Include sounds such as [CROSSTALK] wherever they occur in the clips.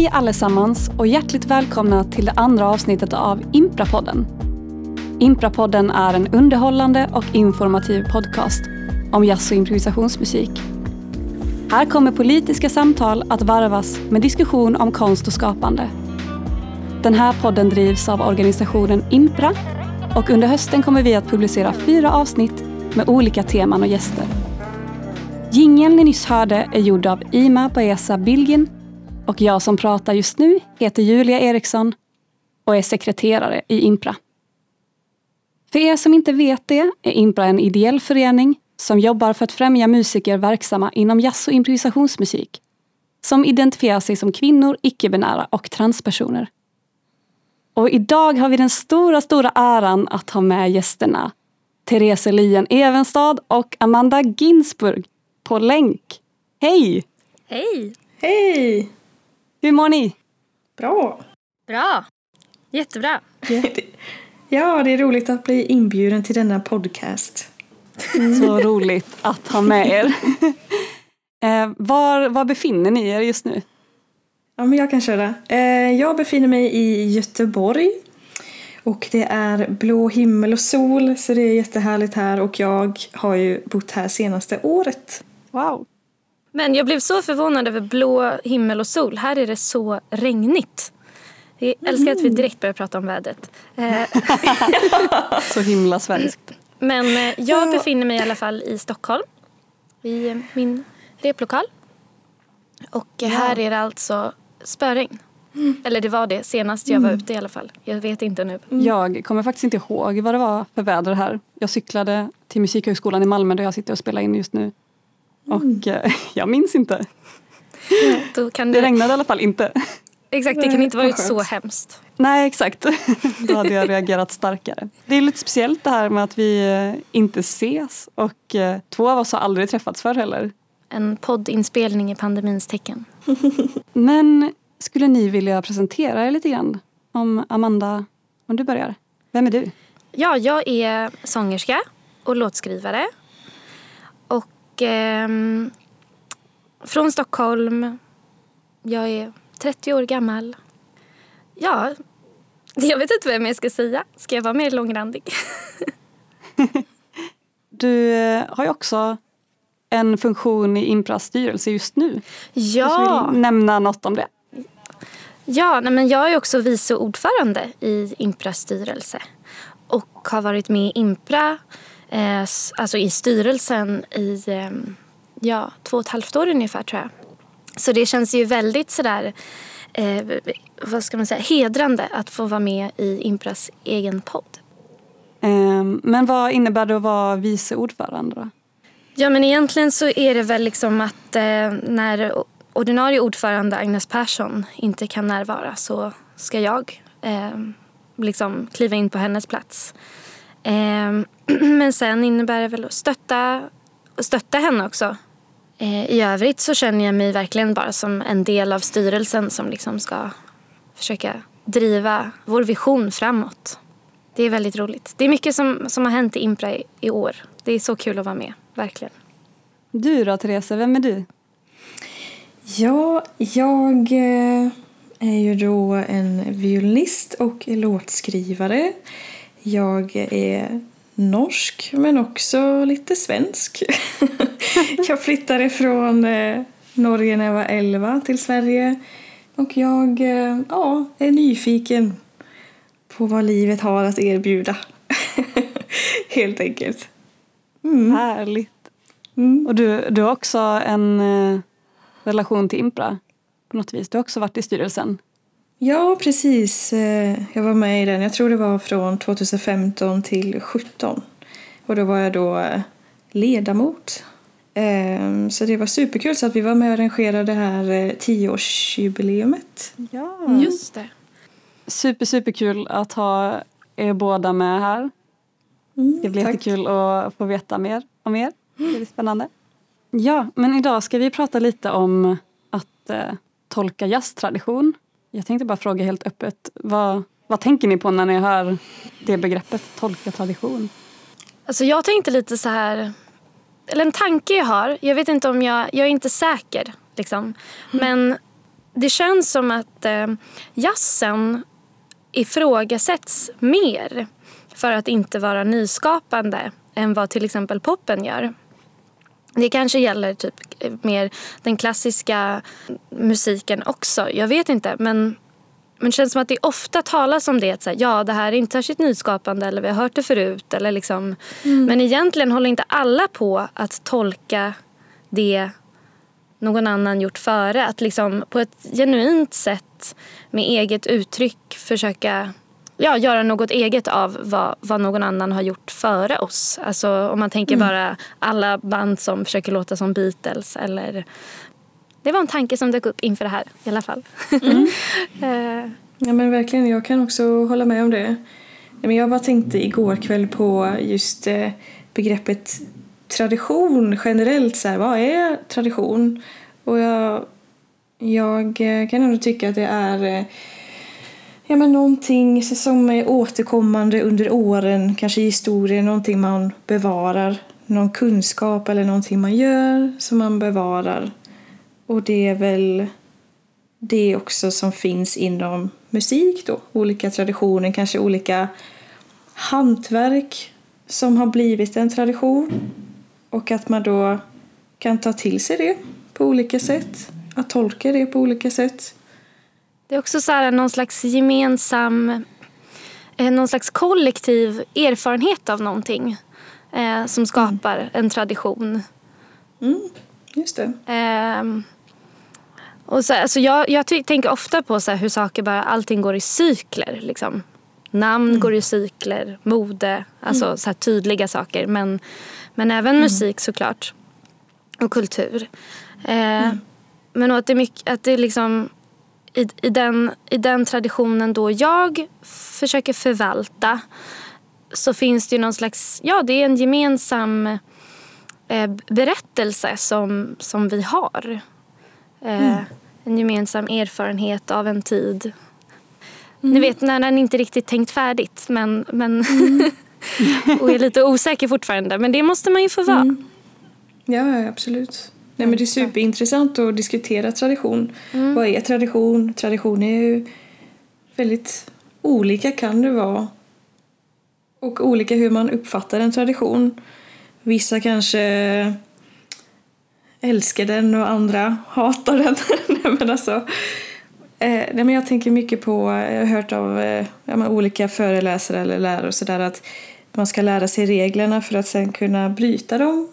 Hej allesammans och hjärtligt välkomna till det andra avsnittet av Imprapodden. Imprapodden är en underhållande och informativ podcast om jazz och improvisationsmusik. Här kommer politiska samtal att varvas med diskussion om konst och skapande. Den här podden drivs av organisationen Impra och under hösten kommer vi att publicera fyra avsnitt med olika teman och gäster. Jingeln ni nyss hörde är gjord av Ima Baeza Bilgin och jag som pratar just nu heter Julia Eriksson och är sekreterare i Impra. För er som inte vet det är Impra en ideell förening som jobbar för att främja musiker verksamma inom jazz och improvisationsmusik som identifierar sig som kvinnor, icke-binära och transpersoner. Och idag har vi den stora, stora äran att ha med gästerna Therese Lien Evenstad och Amanda Ginsburg på länk. Hej! Hej! Hej! Hur mår ni? Bra! Bra! Jättebra. [LAUGHS] Ja, det är roligt att bli inbjuden till denna podcast. Så roligt att ha med er. [LAUGHS] Eh, var, var befinner ni er just nu? Ja, men jag kan köra. Eh, Jag befinner mig i Göteborg. Och det är blå himmel och sol, så det är jättehärligt här. Och jag har ju bott här senaste året. Wow. Men jag blev så förvånad över blå himmel och sol. Här är det så regnigt. Jag älskar att vi direkt börjar prata om vädret. Eh, [LAUGHS] Så himla svenskt. Men eh, jag befinner mig i alla fall i Stockholm. I eh, min replokal. Och eh, här är det alltså spöregn. Eller det var det senast jag var ute i alla fall. Jag vet inte nu. Jag kommer faktiskt inte ihåg vad det var för väder här. Jag cyklade till Musikhögskolan i Malmö där jag sitter och spelar in just nu. Och eh, [LAUGHS] jag minns inte. Då kan Det det, regnade i alla fall inte. exakt, det kan inte varit så hemskt. Nej, exakt. [LAUGHS] Då hade jag [LAUGHS] reagerat starkare. Det är lite speciellt det här med att vi eh, inte ses och eh, två av oss har aldrig träffats förr heller. En poddinspelning i pandemins tecken. Men skulle ni vilja presentera er lite grann? Om Amanda, om du börjar. Vem är du? Ja, jag är sångerska och låtskrivare. Ehm, från Stockholm. Jag är 30 år gammal. Ja, [LAUGHS] jag vet inte vem jag ska säga. Ska jag vara mer långrandig? [LAUGHS] Du eh, har ju också en funktion i Impras styrelse just nu. Ja, Jag vill nämna något om det. ja men jag är också vice ordförande i Impras styrelse. Och har varit med i Impra, eh, alltså i styrelsen i ehm, ja, två och ett halvt år ungefär tror jag. Så det känns ju väldigt sådär, eh, vad ska man säga, hedrande att få vara med i Impras egen podd. Ehm, Men vad innebär det att vara vice ordförande då? Ja men egentligen så är det väl liksom att eh, när ordinarie ordförande Agnes Persson inte kan närvara så ska jag eh, liksom kliva in på hennes plats. Eh, [CLEARS THROAT] men sen innebär det väl att stötta, stötta henne också. Eh, I övrigt så känner jag mig verkligen bara som en del av styrelsen som liksom ska försöka driva vår vision framåt. Det är väldigt roligt. Det är mycket som, som har hänt i Impra i, i år. Det är så kul att vara med, verkligen. Du då Therese, vem är du? Ja, jag eh, är ju då en violinist och låtskrivare. Jag är norsk men också lite svensk. [LAUGHS] jag flyttade från eh, Norge när jag var 11 till Sverige. Och jag eh, ja, är nyfiken på vad livet har att erbjuda. [LAUGHS] Helt enkelt. Härligt. Mm. Och du, du har också en eh, relation till Impra på något vis. Du har också varit i styrelsen. Ja, precis. Eh, Jag var med i den. Jag tror det var från 2015 till 2017. Och då var jag då eh, ledamot. Eh, Så det var superkul så att vi var med och arrangerade det här eh, tioårsjubileumet. Ja. Just det. Super, superkul att ha er båda med här. Det ska bli tack. jättekul att få veta mer om er. Det blir spännande. Ja, men idag ska vi prata lite om att eh, tolka jazztradition. Jag tänkte bara fråga helt öppet. Vad, vad tänker ni på när ni hör det begreppet, tolka tradition? Alltså jag tänkte lite så här, eller en tanke jag har, jag vet inte om jag, jag är inte säker liksom. Men det känns som att eh, jazzen ifrågasätts mer för att inte vara nyskapande än vad till exempel poppen gör. Det kanske gäller typ mer den klassiska musiken också. Jag vet inte. Men, men det känns som att det ofta talas om det. Att så här, ja, det här är inte särskilt nyskapande eller vi har hört det förut. Eller liksom. Mm. Men egentligen håller inte alla på att tolka det någon annan gjort före. Att liksom på ett genuint sätt med eget uttryck försöka ja, göra något eget av vad, vad någon annan har gjort före oss. Alltså om man tänker mm. bara alla band som försöker låta som Beatles eller det var en tanke som dök upp inför det här i alla fall. Mm. uh. [LAUGHS] ja men verkligen, jag kan också hålla med om det. jag bara tänkte igår kväll på just eh, begreppet tradition generellt. Så här, vad är tradition? Och jag, jag kan ändå tycka att det är ja, men någonting som är återkommande under åren, kanske i historien, någonting man bevarar. Någon kunskap eller någonting man gör som man bevarar. Och det är väl det också som finns inom musik då. Olika traditioner, kanske olika hantverk som har blivit en tradition. Och att man då kan ta till sig det på olika sätt. Att tolka det på olika sätt. Det är också så här någon slags gemensam, eh, någon slags kollektiv erfarenhet av någonting eh, som skapar mm. en tradition. Mm, just det. Eh, och så, alltså jag, jag tänker ofta på så hur saker bara, allting går i cykler. Liksom. Namn mm. går i cykler, mode, alltså mm. så tydliga saker. Men, men även mm. musik såklart. Och kultur. Eh, men att det, är mycket, att det liksom i, i, den, i den traditionen då jag försöker förvalta så finns det ju någon slags, ja det är en gemensam eh, berättelse som, som vi har. Eh, mm. En gemensam erfarenhet av en tid. Mm. Ni vet när den inte riktigt tänkt färdigt men, men mm. [LAUGHS] och är lite osäker fortfarande. Men det måste man ju få vara. Mm. Ja, absolut. Nej, men det är superintressant att diskutera tradition. Mm. Vad är tradition? Tradition är ju väldigt olika kan det vara. Och olika hur man uppfattar en tradition. Vissa kanske älskar den och andra hatar den. [LAUGHS] nej, men alltså, eh, nej, men jag tänker mycket på, jag har hört av eh, ja, olika föreläsare eller lärare och sådär att man ska lära sig reglerna för att sen kunna bryta dem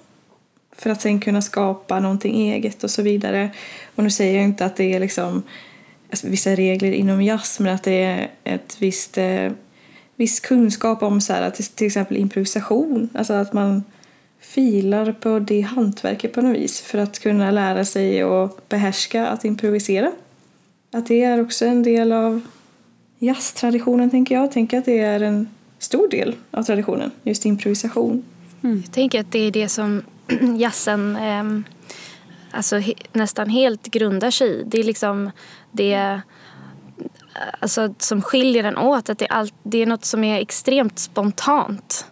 för att sen kunna skapa någonting eget och så vidare. Och nu säger jag inte att det är liksom alltså, vissa regler inom jazz men att det är ett visst, eh, viss kunskap om så här, till, till exempel improvisation. Alltså att man filar på det hantverket på något vis för att kunna lära sig och behärska att improvisera. Att det är också en del av jazztraditionen tänker jag. Jag tänker att det är en stor del av traditionen, just improvisation. Mm. Jag tänker att det är det som [CLEARS THROAT] jazzen eh, alltså, he, nästan helt grundar sig i. Det är liksom det alltså, som skiljer den åt. Att det, all, det är något som är extremt spontant.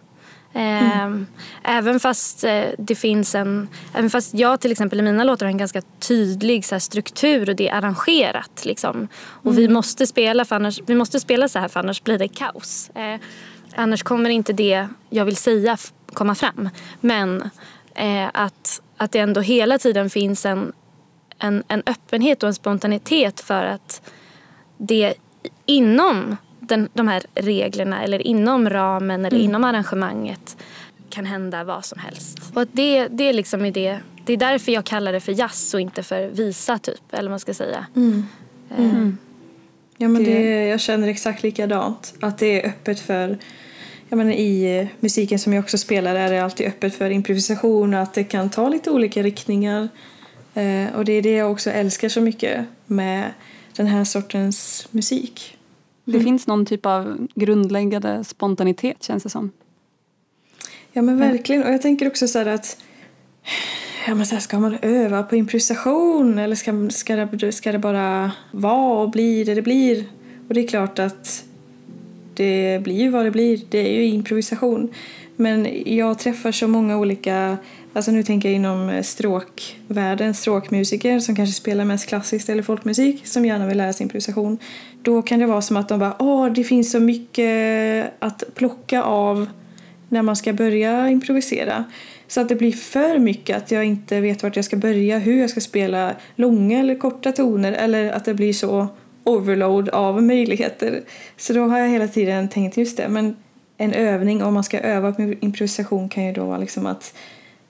Mm. Även fast eh, det finns en... Även fast jag till exempel i mina låtar har en ganska tydlig så här, struktur och det är arrangerat. Liksom. Och mm. vi, måste spela för annars, vi måste spela så här för annars blir det kaos. Eh, annars kommer inte det jag vill säga komma fram. Men eh, att, att det ändå hela tiden finns en, en, en öppenhet och en spontanitet för att det inom den, de här reglerna eller inom ramen eller mm. inom arrangemanget kan hända vad som helst. Och att det, det, liksom är det, det är därför jag kallar det för jazz och inte för visa typ, eller vad man ska säga. Mm. Mm. Ja men det, jag känner exakt likadant. Att det är öppet för jag menar, i musiken som jag också spelar är det alltid öppet för improvisation och att det kan ta lite olika riktningar. Eh, och det är det jag också älskar så mycket med den här sortens musik. Det finns någon typ av grundläggande spontanitet känns det som. Ja men verkligen och jag tänker också så att ja, men så här, ska man öva på improvisation eller ska, ska, det, ska det bara vara och bli det det blir? Och det är klart att det blir ju vad det blir. Det är ju improvisation. Men jag träffar så många olika, alltså nu tänker jag inom eh, stråkvärlden, stråkmusiker som kanske spelar mest klassiskt eller folkmusik som gärna vill lära sig improvisation. Då kan det vara som att de bara, åh det finns så mycket att plocka av när man ska börja improvisera. Så att det blir för mycket att jag inte vet vart jag ska börja, hur jag ska spela långa eller korta toner eller att det blir så overload av möjligheter. Så då har jag hela tiden tänkt just det, men en övning om man ska öva på improvisation kan ju då vara liksom att,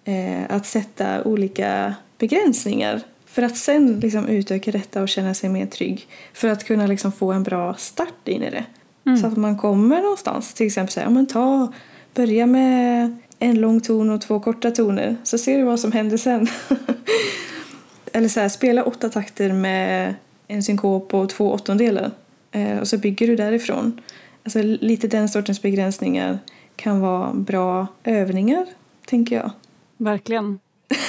eh, att sätta olika begränsningar för att sen liksom utöka detta och känna sig mer trygg. För att kunna liksom få en bra start in i det. Mm. Så att man kommer någonstans. Till exempel så här, ja, men ta, börja med en lång ton och två korta toner så ser du vad som händer sen. [LAUGHS] Eller så här, spela åtta takter med en synkop och två åttondelar eh, och så bygger du därifrån. Alltså lite den sortens begränsningar kan vara bra övningar, tänker jag. Verkligen.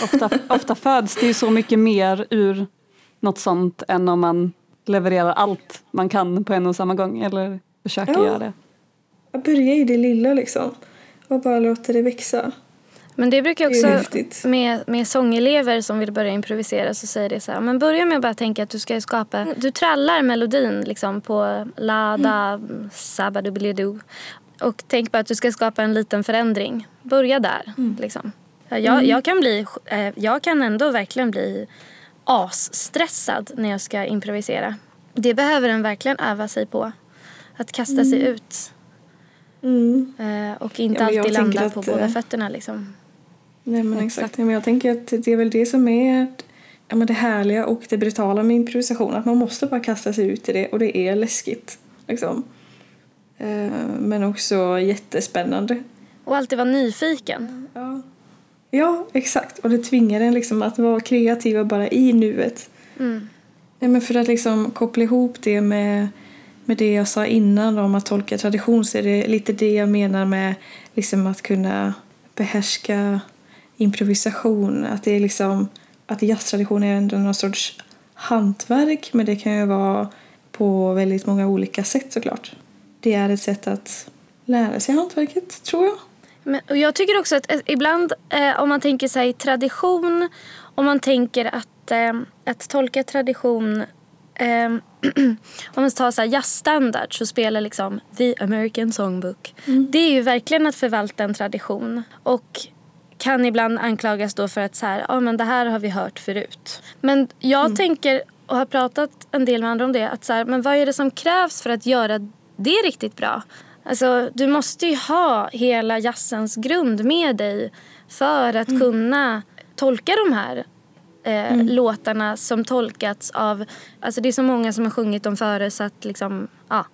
Ofta, ofta föds det ju så mycket mer ur något sånt än om man levererar allt man kan på en och samma gång eller försöker ja. göra det. Börja i det lilla liksom och bara låta det växa. Men det brukar jag också med, med sångelever som vill börja improvisera så säger det så här, men börja med att bara tänka att du ska skapa, du trallar melodin liksom på la, da, mm. sabadubilidu och tänk bara att du ska skapa en liten förändring. Börja där mm. liksom. Jag, mm. jag, kan bli, eh, jag kan ändå verkligen bli asstressad när jag ska improvisera. Det behöver en verkligen öva sig på. Att kasta mm. sig ut. Mm. Eh, och inte ja, alltid landa på båda eh, fötterna liksom. Nej men exakt. exakt. men jag tänker att det är väl det som är ja, men det härliga och det brutala med improvisation. Att man måste bara kasta sig ut i det och det är läskigt. Liksom. Eh, men också jättespännande. Och alltid vara nyfiken. Ja. ja, exakt. Och det tvingar en liksom att vara kreativ bara i nuet. Mm. Nej, men för att liksom koppla ihop det med, med det jag sa innan om att tolka tradition så är det lite det jag menar med liksom att kunna behärska improvisation. Att det är liksom att jazztradition är ändå någon sorts hantverk men det kan ju vara på väldigt många olika sätt såklart. Det är ett sätt att lära sig hantverket tror jag. Men, och jag tycker också att eh, ibland eh, om man tänker sig tradition, om man tänker att, eh, att tolka tradition eh, [CLEARS THROAT] om man tar så här jazzstandard så spelar liksom The American Songbook. Mm. Det är ju verkligen att förvalta en tradition. Och kan ibland anklagas då för att så här, ja men det här har vi hört förut. Men jag mm. tänker och har pratat en del med andra om det, att så här, men vad är det som krävs för att göra det riktigt bra? Alltså, du måste ju ha hela jazzens grund med dig för att mm. kunna tolka de här eh, mm. låtarna som tolkats av... Alltså det är så många som har sjungit dem före så att liksom... Ja.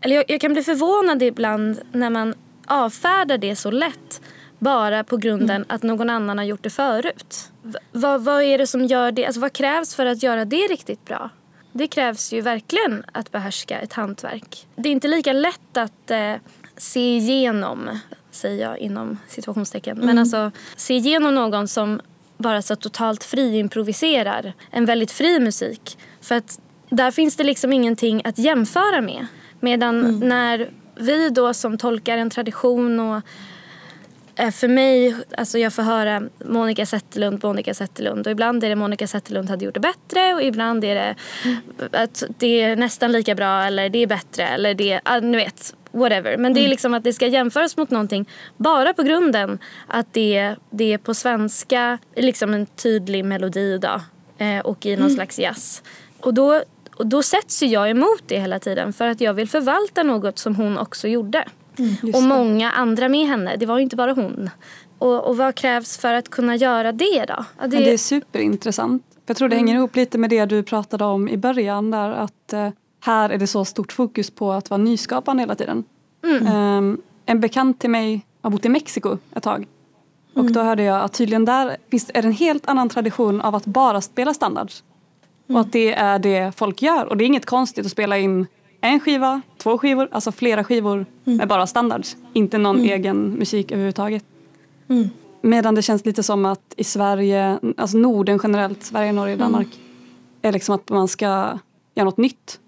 Eller jag, jag kan bli förvånad ibland när man avfärdar det så lätt bara på grunden mm. att någon annan har gjort det förut. V vad, vad är det som gör det? Alltså vad krävs för att göra det riktigt bra? Det krävs ju verkligen att behärska ett hantverk. Det är inte lika lätt att eh, se igenom, säger jag inom situationstecken, mm. men alltså se igenom någon som bara så totalt fri improviserar en väldigt fri musik. För att där finns det liksom ingenting att jämföra med. Medan mm. när vi då som tolkar en tradition och för mig, alltså jag får höra Monica Zetterlund, Monica Zetterlund och ibland är det Monica Zetterlund hade gjort det bättre och ibland är det mm. att det är nästan lika bra eller det är bättre eller det, är, ni vet, whatever. Men det är mm. liksom att det ska jämföras mot någonting bara på grunden att det, det är på svenska, liksom en tydlig melodi då eh, och i någon mm. slags jazz. Och då, och då sätts jag emot det hela tiden för att jag vill förvalta något som hon också gjorde. Mm, och många andra med henne. Det var ju inte bara hon. Och, och vad krävs för att kunna göra det då? Ja, det... det är superintressant. Jag tror det hänger ihop lite med det du pratade om i början där att eh, här är det så stort fokus på att vara nyskapande hela tiden. Mm. Um, en bekant till mig har bott i Mexiko ett tag. Och mm. då hörde jag att tydligen där finns, är det en helt annan tradition av att bara spela standards. Och att det är det folk gör. Och det är inget konstigt att spela in en skiva, två skivor, alltså flera skivor mm. med bara standards. Inte någon mm. egen musik överhuvudtaget. Mm. Medan det känns lite som att i Sverige, alltså Norden generellt, Sverige, Norge, mm. Danmark, är liksom att man ska göra något nytt.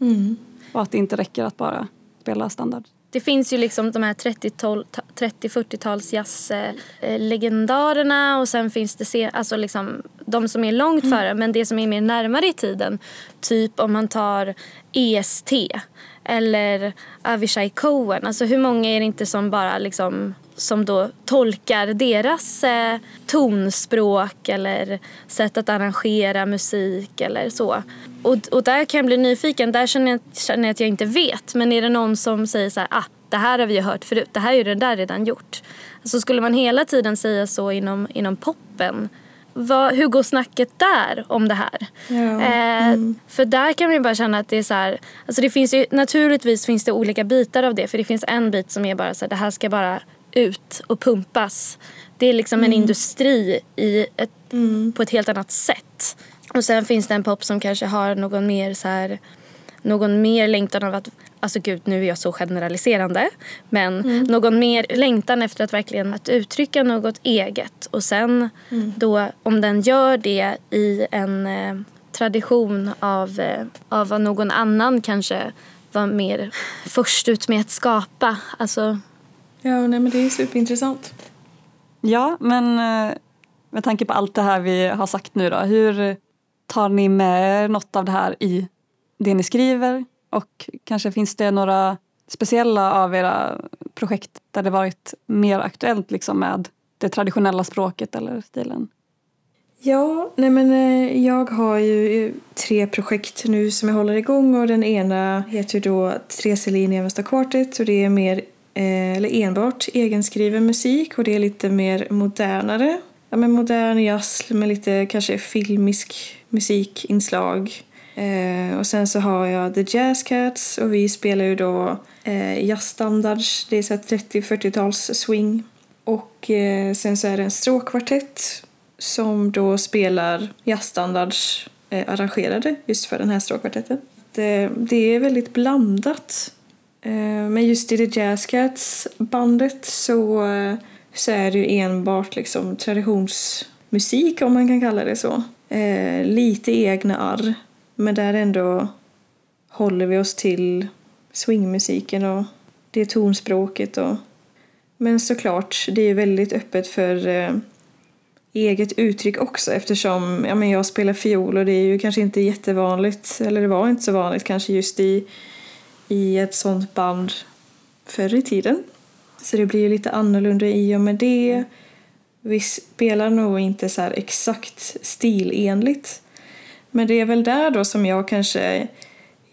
Mm. Och att det inte räcker att bara spela standard? Det finns ju liksom de här 30-40-tals jazzlegendarerna och sen finns det alltså liksom de som är långt före mm. men det som är mer närmare i tiden. Typ om man tar EST eller Avishai Cohen. Alltså hur många är det inte som bara liksom som då tolkar deras eh, tonspråk eller sätt att arrangera musik eller så. Och, och där kan jag bli nyfiken. Där känner jag, känner jag att jag inte vet. Men är det någon som säger så här, ah, det här har vi hört förut, det här är ju det där redan gjort. Så skulle man hela tiden säga så inom, inom poppen vad, hur går snacket där om det här? Ja, eh, mm. För där kan man ju bara känna att det är så här, alltså det finns ju, naturligtvis finns det olika bitar av det för det finns en bit som är bara så här, det här ska bara ut och pumpas. Det är liksom mm. en industri i ett, mm. på ett helt annat sätt. Och sen finns det en pop som kanske har någon mer så här, någon mer längtan av att, alltså gud nu är jag så generaliserande, men mm. någon mer längtan efter att verkligen att uttrycka något eget och sen mm. då om den gör det i en eh, tradition av, eh, av vad någon annan kanske var mer först ut med att skapa. Alltså, Ja, nej, men det är superintressant. Ja, men eh, med tanke på allt det här vi har sagt nu då, hur tar ni med något av det här i det ni skriver? Och kanske finns det några speciella av era projekt där det varit mer aktuellt liksom med det traditionella språket eller stilen? Ja, nej men eh, jag har ju tre projekt nu som jag håller igång och den ena heter då Therese Elin Evenstad Quartet och det är mer Eh, Eh, eller enbart egenskriven musik och det är lite mer modernare. Ja, men modern jazz med lite kanske filmisk musikinslag. Eh, och sen så har jag The Jazz Cats och vi spelar ju då eh, jazzstandards, det är så 30-40-tals swing. Och eh, sen så är det en stråkkvartett som då spelar jazzstandards eh, arrangerade just för den här stråkkvartetten. Det, det är väldigt blandat Eh, men just i The Jazz Cats bandet så, eh, så är det ju enbart liksom traditionsmusik om man kan kalla det så. Eh, lite egna arr, men där ändå håller vi oss till swingmusiken och det tonspråket. Och, men såklart, det är väldigt öppet för eh, eget uttryck också eftersom ja, men jag spelar fiol och det är ju kanske inte jättevanligt, eller det var inte så vanligt kanske just i i ett sånt band förr i tiden. Så det blir ju lite annorlunda i och med det. Vi spelar nog inte så exakt stilenligt. Men det är väl där då som jag kanske...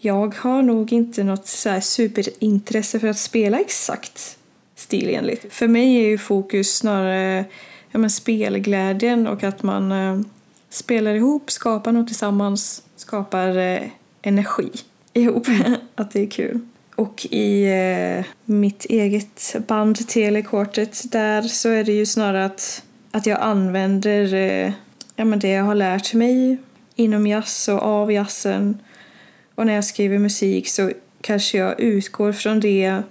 Jag har nog inte något så superintresse för att spela exakt stilenligt. För mig är ju fokus snarare ja, men spelglädjen och att man eh, spelar ihop, skapar något tillsammans, skapar eh, energi ihop. [LAUGHS] att det är kul. Och i eh, mitt eget band Telekortet där så är det ju snarare att, att jag använder eh, ja, men det jag har lärt mig inom jazz och av jazzen. Och när jag skriver musik så kanske jag utgår från det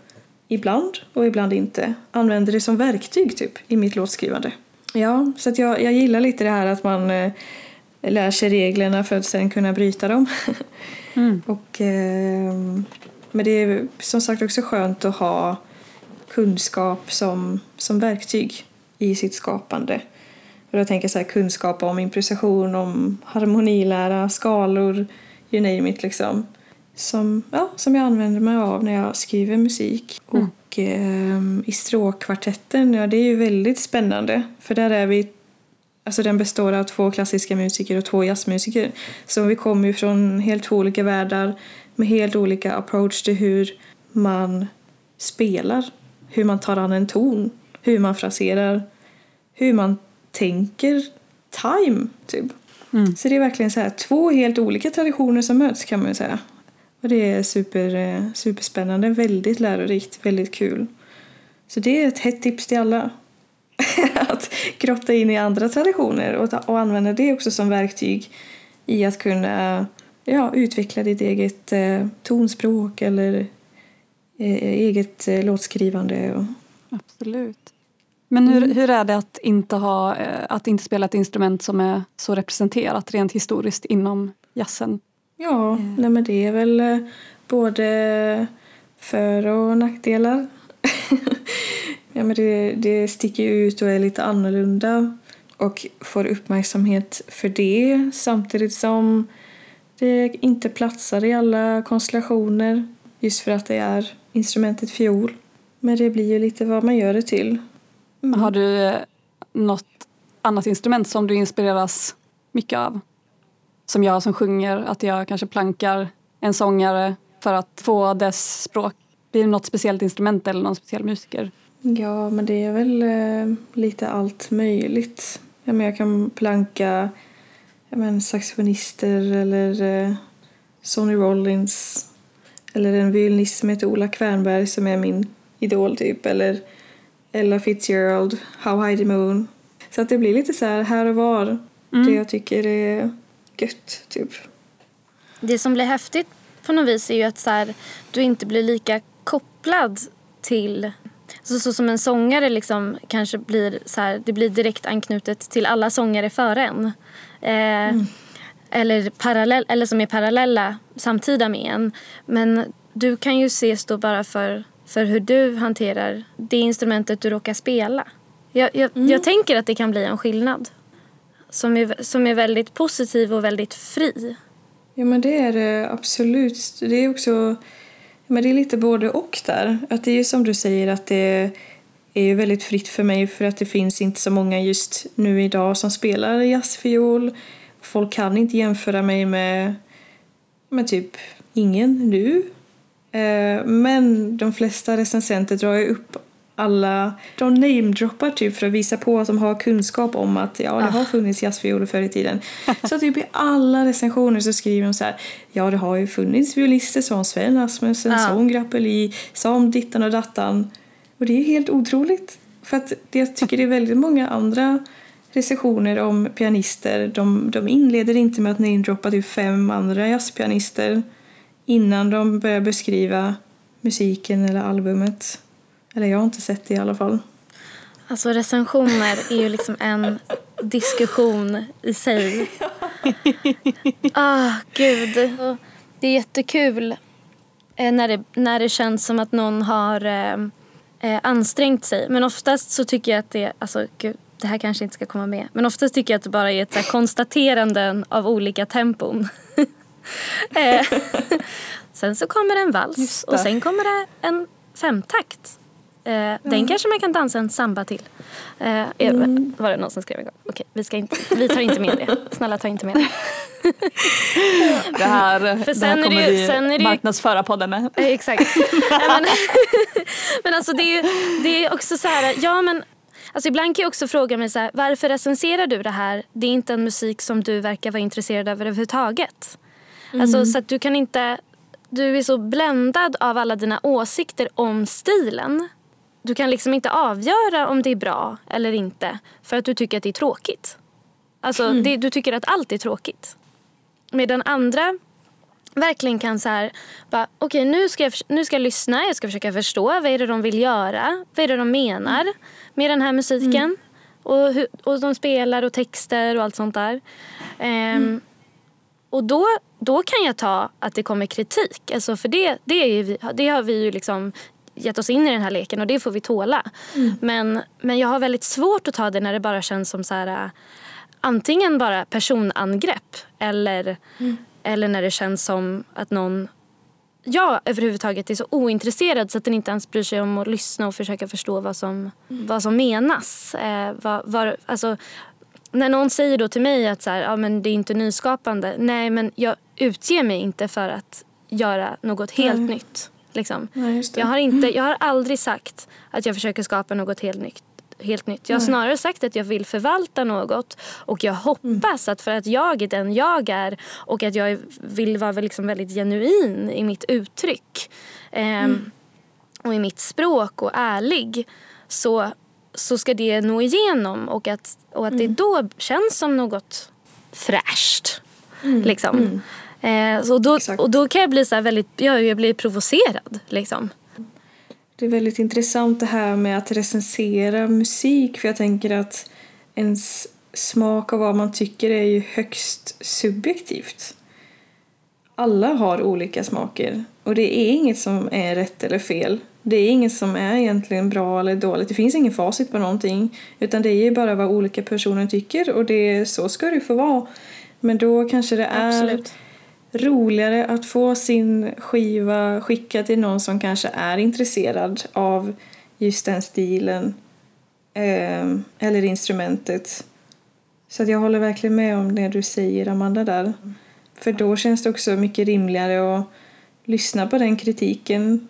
ibland och ibland inte. Använder det som verktyg typ i mitt låtskrivande. Ja, så att jag, jag gillar lite det här att man eh, lär sig reglerna för att sen kunna bryta dem. [LAUGHS] Mm. Och, eh, men det är som sagt också skönt att ha kunskap som, som verktyg i sitt skapande. Och jag tänker så här, kunskap om improvisation, om harmonilära, skalor, you name it liksom. Som, ja, som jag använder mig av när jag skriver musik. Mm. Och eh, i stråkkvartetten, ja det är ju väldigt spännande. För där är vi Alltså den består av två klassiska musiker och två jazzmusiker. Så vi kommer ju från helt två olika världar med helt olika approach till hur man spelar, hur man tar an en ton, hur man fraserar, hur man tänker time, typ. Mm. Så det är verkligen så här, två helt olika traditioner som möts kan man säga. Och det är super, eh, superspännande, väldigt lärorikt, väldigt kul. Så det är ett hett tips till alla. [LAUGHS] att grotta in i andra traditioner och, och använda det också som verktyg i att kunna ja, utveckla ditt eget eh, tonspråk eller eh, eget eh, låtskrivande. Och... Absolut. Men hur, mm. hur är det att inte, ha, eh, att inte spela ett instrument som är så representerat rent historiskt inom jazzen? Ja, mm. nej men det är väl eh, både för och nackdelar. [LAUGHS] ja, men det, det sticker ut och är lite annorlunda och får uppmärksamhet för det samtidigt som det inte platsar i alla konstellationer just för att det är instrumentet fiol. Men det blir ju lite vad man gör det till. Mm. Har du eh, något annat instrument som du inspireras mycket av? Som jag som sjunger, att jag kanske plankar en sångare för att få dess språk. Blir det något speciellt instrument eller någon speciell musiker? Ja, men det är väl eh, lite allt möjligt. Ja, men jag kan planka ja, men, saxofonister eller eh, Sonny Rollins eller en violinist som heter Ola Kvernberg som är min idol typ eller Ella Fitzgerald, How High the Moon. Så att det blir lite så här här och var mm. det jag tycker är gött typ. Det som blir häftigt på något vis är ju att så här, du inte blir lika kopplad till så, så som en sångare liksom kanske blir så här, det blir direkt anknutet till alla sångare före en. Eh, mm. eller, parallell, eller som är parallella samtida med en. Men du kan ju ses då bara för, för hur du hanterar det instrumentet du råkar spela. Jag, jag, mm. jag tänker att det kan bli en skillnad som är, som är väldigt positiv och väldigt fri. Ja men det är det absolut. Det är också men det är lite både och där. Att det är ju som du säger att det är ju väldigt fritt för mig för att det finns inte så många just nu idag som spelar jazzfiol. Folk kan inte jämföra mig med, med typ ingen nu. Eh, men de flesta recensenter drar ju upp alla, de namedroppar typ för att visa på att de har kunskap om att ja, det har ah. funnits jazzvioler förr i tiden. Så typ i alla recensioner så skriver de så här, ja det har ju funnits violister som Sven Asmussen, ja. som Grappelli, som dittan och dattan. Och det är helt otroligt. För att jag tycker det är väldigt många andra recensioner om pianister, de, de inleder inte med att namedroppa typ fem andra jazzpianister innan de börjar beskriva musiken eller albumet. Eller jag har inte sett det i alla fall. Alltså recensioner är ju liksom en diskussion i sig. [LAUGHS] Ah, gud. Det är jättekul eh, när det, när det känns som att någon har eh, eh, ansträngt sig. Men oftast så tycker jag att det, alltså gud, det här kanske inte ska komma med. Men oftast tycker jag att det bara är ett så konstateranden av olika tempon. [LAUGHS] eh, [LAUGHS] sen så kommer en vals och sen kommer det en femtakt. Eh, Den kanske man kan dansa en samba till. Eh, mm. Var det någon som skrev en gång? Okej, vi, ska inte, vi tar inte med det. [LAUGHS] Snälla ta inte med det. [LAUGHS] det här, För sen det här kommer det, sen vi marknadsföra podden med. Eh, exakt. [LAUGHS] men, men alltså det är, det är också så här, ja men Alltså ibland kan jag också fråga mig så här, varför recenserar du det här? Det är inte en musik som du verkar vara intresserad av överhuvudtaget. Mm. Alltså, så att du kan inte, du är så bländad av alla dina åsikter om stilen du kan liksom inte avgöra om det är bra eller inte för att du tycker att det är tråkigt. Alltså, mm. det, du tycker att allt är tråkigt. Medan andra verkligen kan så här, okej okay, nu, ska jag, nu ska jag lyssna, jag ska försöka förstå vad är det de vill göra, vad är det de menar mm. med den här musiken. Mm. Och, hur, och de spelar och texter och allt sånt där. Um, och då, då kan jag ta att det kommer kritik. Alltså för det, det, är, det har vi ju liksom gett oss in i den här leken och det får vi tåla. Mm. Men, men jag har väldigt svårt att ta det när det bara känns som så här, äh, antingen bara personangrepp eller, mm. eller när det känns som att någon jag överhuvudtaget är så ointresserad så att den inte ens bryr sig om att lyssna och försöka förstå vad som, mm. vad som menas. Eh, vad, vad, alltså, när någon säger då till mig att så här, ja, men det är inte nyskapande. Nej, men jag utger mig inte för att göra något helt mm. nytt. Liksom. Ja, jag, har inte, jag har aldrig sagt att jag försöker skapa något helt nytt. Helt nytt. Jag har snarare sagt att jag vill förvalta något och jag hoppas mm. att för att jag är den jag är och att jag vill vara liksom väldigt genuin i mitt uttryck eh, mm. och i mitt språk och ärlig så, så ska det nå igenom och att, och att mm. det då känns som något fräscht. Mm. Liksom. Eh, så då, och då kan jag bli så väldigt, jag, jag blir provocerad liksom. Det är väldigt intressant det här med att recensera musik för jag tänker att ens smak och vad man tycker är ju högst subjektivt. alla har olika smaker. Och det är inget som är rätt eller fel. Det är inget som är egentligen bra eller dåligt. Det finns ingen facit på någonting. Utan det är ju bara vad olika personer tycker och det, så ska det få vara. Men då kanske det är Absolut roligare att få sin skiva skickad till någon som kanske är intresserad av just den stilen eh, eller instrumentet. Så att jag håller verkligen med om det du säger, Amanda, där. För då känns det också mycket rimligare att lyssna på den kritiken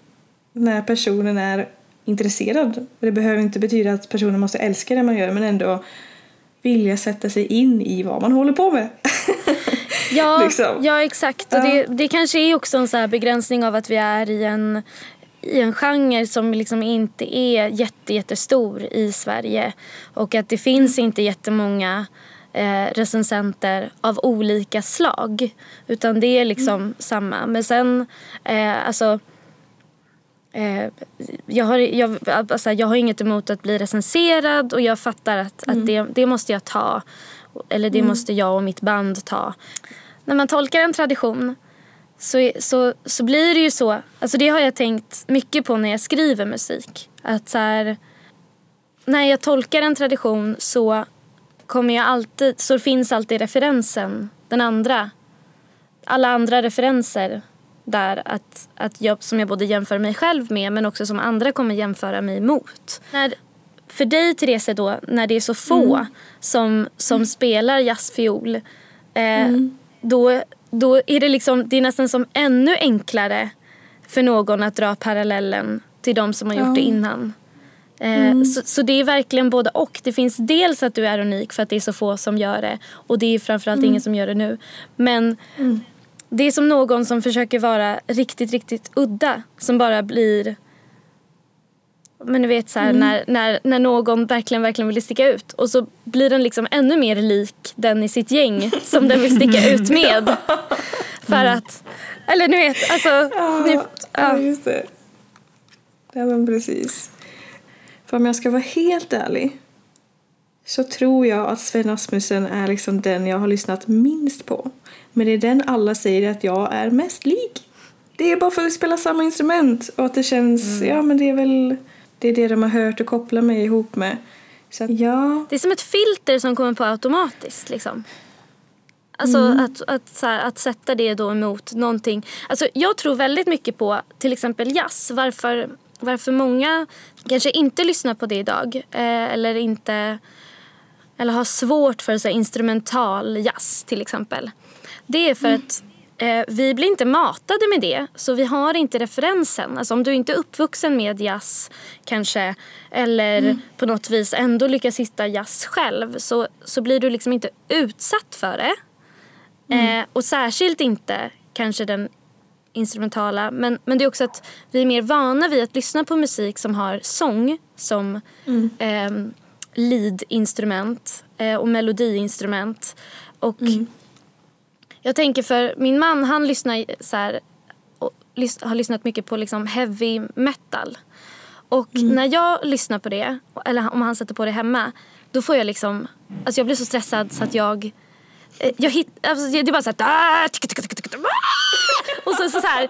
när personen är intresserad. Det behöver inte betyda att personen måste älska det man gör, men ändå vilja sätta sig in i vad man håller på med. [LAUGHS] Ja, [LAUGHS] liksom. ja exakt. Och det, det kanske är också en så här begränsning av att vi är i en, i en genre som liksom inte är jätte, jättestor i Sverige. Och att det finns inte jättemånga eh, recensenter av olika slag. Utan det är liksom samma. Men sen, eh, alltså Eh, jag, har, jag, alltså, jag har inget emot att bli recenserad och jag fattar att, att det, det måste jag ta. Eller det måste jag och mitt band ta. När man tolkar en tradition så, så, så blir det ju så. Alltså det har jag tänkt mycket på när jag skriver musik. Att så här, när jag tolkar en tradition så kommer jag alltid, så finns alltid referensen, den andra. Alla andra referenser där att, att jag, som jag både jämför mig själv med men också som andra kommer jämföra mig mot. När, för dig Therese då, när det är så få som, som spelar jazzfiol eh, då, då är det liksom, det är nästan som ännu enklare för någon att dra parallellen till de som har gjort Ja. det innan. Eh, så, så det är verkligen både och. Det finns dels att du är unik för att det är så få som gör det och det är framförallt ingen som gör det nu. Men det är som någon som försöker vara riktigt, riktigt udda som bara blir men du vet så här, när, när, när någon verkligen, verkligen vill sticka ut och så blir den liksom ännu mer lik den i sitt gäng som den vill sticka ut [LAUGHS] med. För att, eller ni vet, alltså. Ni, Ja, ja. just det. Ja, men precis. För om jag ska vara helt ärlig så tror jag att Sven Asmussen är liksom den jag har lyssnat minst på. Men det är den alla säger att jag är mest lik. Det är bara för att vi spelar samma instrument och att det känns, ja men det är väl det är det de har hört och kopplar mig ihop med. Så att, ja, Det är som ett filter som kommer på automatiskt. Liksom. Alltså att, att, så här, att sätta det då emot någonting. Alltså, jag tror väldigt mycket på till exempel jazz. Varför, varför många kanske inte lyssnar på det idag. Eh, eller inte eller har svårt för så här, instrumental jazz till exempel. Det är för att eh, vi blir inte matade med det. Så vi har inte referensen. Alltså om du inte är uppvuxen med jazz kanske. Eller på något vis ändå lyckas hitta jazz själv. Så, så blir du liksom inte utsatt för det. Eh, och särskilt inte kanske den instrumentala. Men, men det är också att vi är mer vana vid att lyssna på musik som har sång som ehm, lead-instrument eh, och melodiinstrument. Och jag tänker för min man han lyssnar så här, och, lys- har lyssnat mycket på liksom heavy metal. Och när jag lyssnar på det, eller om han sätter på det hemma, då får jag liksom, alltså jag blir så stressad så att jag eh, jag hit, alltså det är bara så här, ah! och så, så, så här,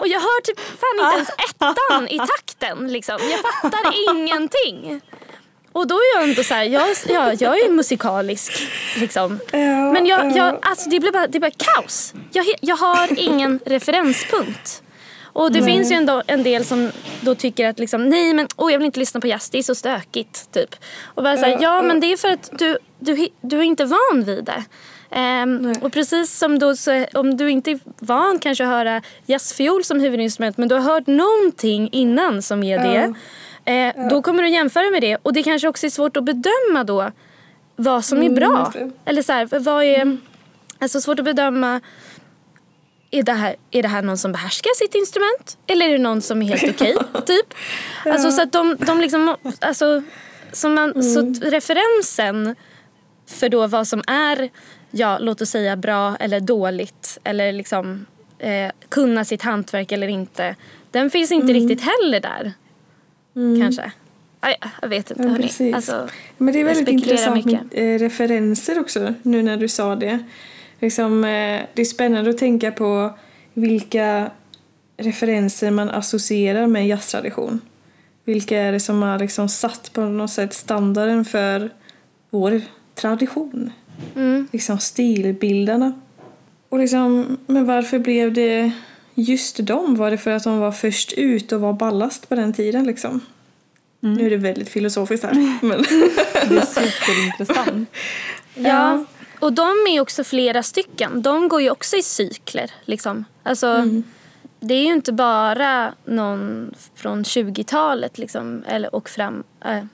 och jag hör typ fan inte ens ettan i takten liksom. Jag fattar ingenting. Och då är jag ändå så här, jag, jag, jag är musikalisk liksom. Ja, Men jag, ja. jag, alltså det blir bara, det blir bara kaos. Jag, jag har ingen [LAUGHS] referenspunkt. Och det finns ju ändå en del som då tycker att liksom, nej men oh, jag vill inte lyssna på jazz, det är så stökigt. Typ. Och bara så här, Ja, men det är för att du, du, du är inte van vid det. Ehm, och precis som då, så, om du inte är van kanske att höra jazzfiol som huvudinstrument men du har hört någonting innan som ger det. Eh, Då kommer du jämföra med det och det kanske också är svårt att bedöma då vad som är Mm, bra. Eller så här, vad är... Alltså svårt att bedöma är det, här, är det här någon som behärskar sitt instrument? Eller är det någon som är helt okej? [LAUGHS] typ. Alltså så att de, de liksom, alltså, så, man, så att referensen för då vad som är, ja låt oss säga bra eller dåligt eller liksom eh, kunna sitt hantverk eller inte. Den finns inte riktigt heller där. Kanske. Aj, jag vet inte Ja, precis. Alltså, Men det är väldigt intressant mycket. med eh, referenser också, nu när du sa det. Liksom, eh, det är spännande att tänka på vilka referenser man associerar med jazztradition. Vilka är det som har liksom satt på något sätt standarden för vår tradition? Mm. Liksom stilbilderna. Och liksom, men varför blev det just dem? Var det för att de var först ut och var ballast på den tiden liksom? Nu är det väldigt filosofiskt här. [LAUGHS] Men... Det är superintressant. [LAUGHS] Ja, och de är också flera stycken. De går ju också i cykler. Liksom. Alltså, Det är ju inte bara någon från 20-talet liksom, eller, och fram. Äh,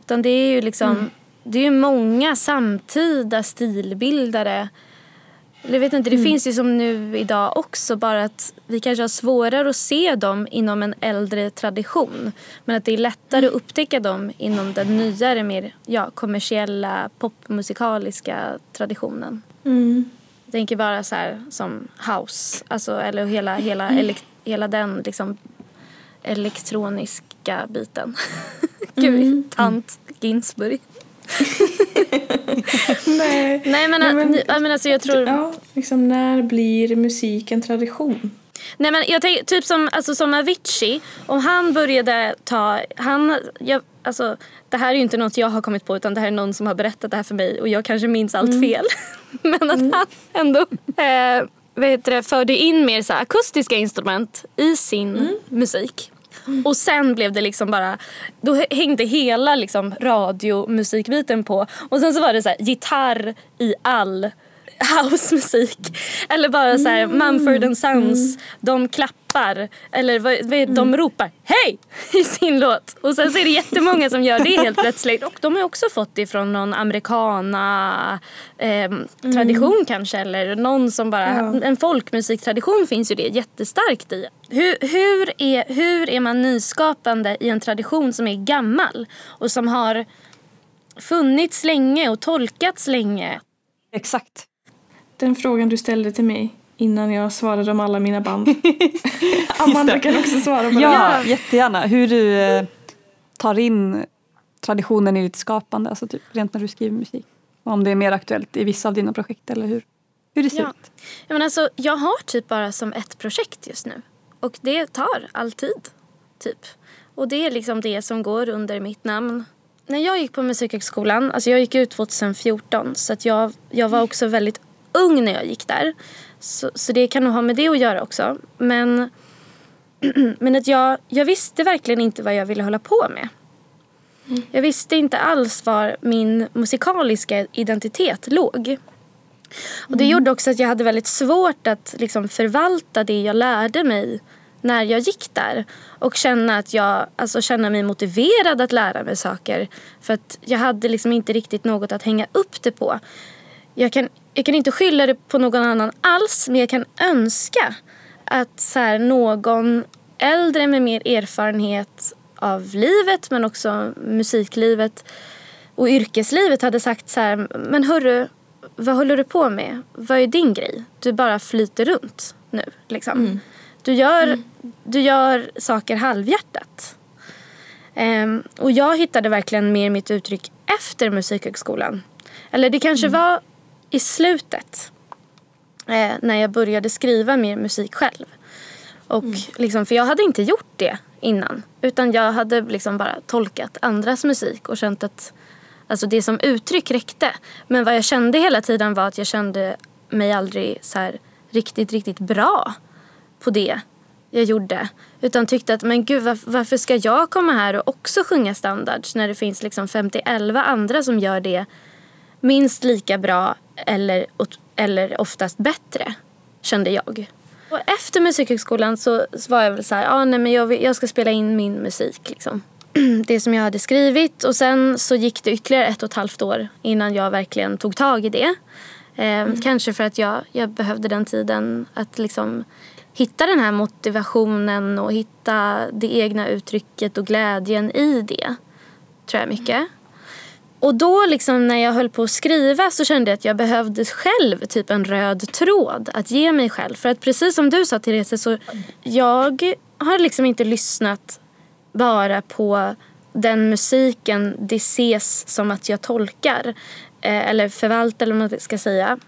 utan det är ju liksom, det är ju många samtida stilbildare. Eller vet inte, det finns ju som nu idag också bara att vi kanske har svårare att se dem inom en äldre tradition. Men att det är lättare att upptäcka dem inom den nyare, mer ja, kommersiella, popmusikaliska traditionen. Mm. Jag tänker bara så här som house, alltså, eller hela, hela, elek- hela den liksom elektroniska biten. [LAUGHS] Gud, tant Ginsburg. [LAUGHS] [LAUGHS] Nej. Nej men, Nej, men- men alltså jag tror... Ja, liksom när blir musik en tradition? Nej men jag tänker typ som, alltså, som Avicii, om han började ta, han, jag, alltså det här är ju inte något jag har kommit på utan det här är någon som har berättat det här för mig och jag kanske minns allt fel. [LAUGHS] men att han ändå eh, vad heter det, förde in mer så akustiska instrument i sin musik. Och sen blev det liksom bara, då hängde hela liksom radiomusikbiten på. Och sen så var det så här, gitarr i all housemusik. Eller bara så här, Mumford and Sons, de klappar. Eller vad, vad, de ropar hej [LAUGHS] i sin låt. Och sen så är det jättemånga som gör det helt plötsligt. Och de har också fått det från någon americana eh, tradition kanske. Eller någon som bara, Ja. en folkmusiktradition finns ju det jättestarkt i. Hur, hur, är, hur är man nyskapande i en tradition som är gammal och som har funnits länge och tolkats länge? Exakt. Den frågan du ställde till mig innan jag svarade om alla mina band. [LAUGHS] Amanda kan också svara på Ja, det. jättegärna. Hur du eh, tar in traditionen i ditt skapande, alltså typ rent när du skriver musik. Och om det är mer aktuellt i vissa av dina projekt eller hur, hur det ser Ja. ut. Ja, men alltså, jag har typ bara som ett projekt just nu. Och det tar all tid. Typ. Och det är liksom det som går under mitt namn. När jag gick på Musikhögskolan, alltså jag gick ut 2014 så att jag, jag var också väldigt ung när jag gick där. Så, så det kan nog ha med det att göra också. Men, [CLEARS THROAT] men att jag, jag visste verkligen inte vad jag ville hålla på med. Jag visste inte alls var min musikaliska identitet låg. Och det gjorde också att jag hade väldigt svårt att liksom förvalta det jag lärde mig när jag gick där. Och känna, att jag, alltså känna mig motiverad att lära mig saker. För att jag hade liksom inte riktigt något att hänga upp det på. Jag kan, jag kan inte skylla det på någon annan alls men jag kan önska att så här, någon äldre med mer erfarenhet av livet men också musiklivet och yrkeslivet hade sagt så här, men hörru, vad håller du på med? Vad är din grej? Du bara flyter runt nu. Liksom. Du, gör, du gör saker halvhjärtat. Ehm, och jag hittade verkligen mer mitt uttryck efter Musikhögskolan. Eller det kanske var i slutet. Eh, när jag började skriva mer musik själv. Och liksom, för jag hade inte gjort det innan. Utan jag hade liksom bara tolkat andras musik och känt att alltså det som uttryck räckte. Men vad jag kände hela tiden var att jag kände mig aldrig så här riktigt, riktigt bra på det jag gjorde. Utan tyckte att men gud varför, varför ska jag komma här och också sjunga standards när det finns liksom 50-11 andra som gör det minst lika bra eller, eller oftast bättre, kände jag. Och efter Musikhögskolan så var jag väl så här, ah, nej, men jag, vill, jag ska spela in min musik. Liksom. [CLEARS THROAT] Det som jag hade skrivit. Och sen så gick det ytterligare ett och ett halvt år innan jag verkligen tog tag i det. Eh, Kanske för att jag, jag behövde den tiden att liksom hitta den här motivationen och hitta det egna uttrycket och glädjen i det. Tror jag mycket. Och då liksom när jag höll på att skriva så kände jag att jag behövde själv typ en röd tråd att ge mig själv. För att precis som du sa Therese så jag har liksom inte lyssnat bara på den musiken det ses som att jag tolkar. Eh, eller förvaltar eller vad man ska säga.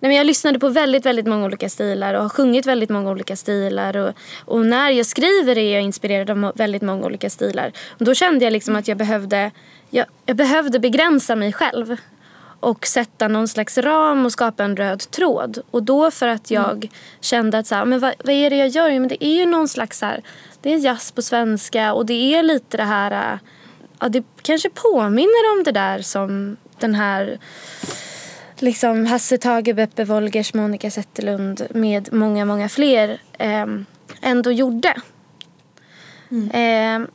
Nej, men jag lyssnade på väldigt, väldigt många olika stilar och har sjungit väldigt många olika stilar. Och, och när jag skriver är jag inspirerad av väldigt många olika stilar. Och då kände jag liksom att jag behövde, jag, jag behövde begränsa mig själv och sätta någon slags ram och skapa en röd tråd. Och då för att jag mm. kände att så här, men vad, vad, är det jag gör? Men det är ju någon slags så här, det är jazz på svenska och det är lite det här, ja det kanske påminner om det där som den här liksom Hasse Tage, Beppe Wolgers, Monica Zetterlund med många, många fler eh, ändå gjorde. Mm. Eh,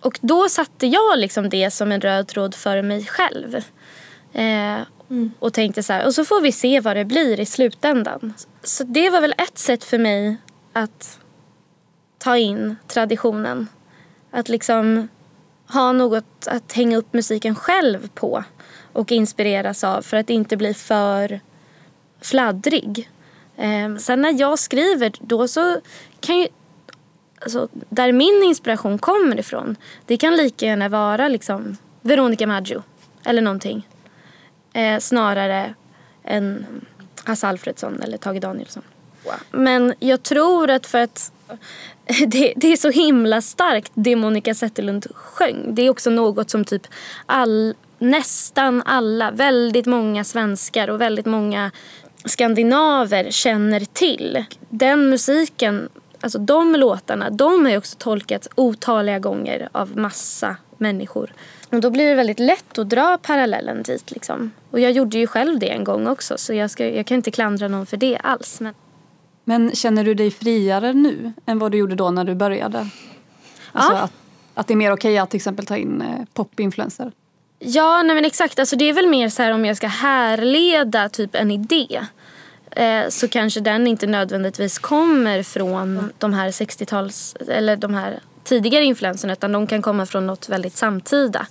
och då satte jag liksom det som en röd tråd för mig själv. Eh, mm. Och tänkte så här, och så får vi se vad det blir i slutändan. Så det var väl ett sätt för mig att ta in traditionen. Att liksom ha något att hänga upp musiken själv på och inspireras av för att inte bli för fladdrig. Eh, sen när jag skriver då så kan ju alltså, där min inspiration kommer ifrån det kan lika gärna vara liksom Veronica Maggio eller någonting. Eh, snarare än Hasse Alfredsson eller Tage Danielsson. Men jag tror att för att [LAUGHS] det, det, är så himla starkt det Monica Zetterlund sjöng. Det är också något som typ all, nästan alla, väldigt många svenskar och väldigt många skandinaver känner till. Den musiken, alltså de låtarna, de har ju också tolkats otaliga gånger av massa människor. Och då blir det väldigt lätt att dra parallellen dit liksom. Och jag gjorde ju själv det en gång också så jag, ska, jag kan inte klandra någon för det alls. Men... men känner du dig friare nu än vad du gjorde då när du började? Alltså ja. att, att det är mer okej att till exempel ta in eh, popinfluenser? Ja, nej men exakt. Alltså det är väl mer så här om jag ska härleda typ en idé eh, så kanske den inte nödvändigtvis kommer från de här 60-tals eller de här tidigare influenserna utan de kan komma från något väldigt samtida.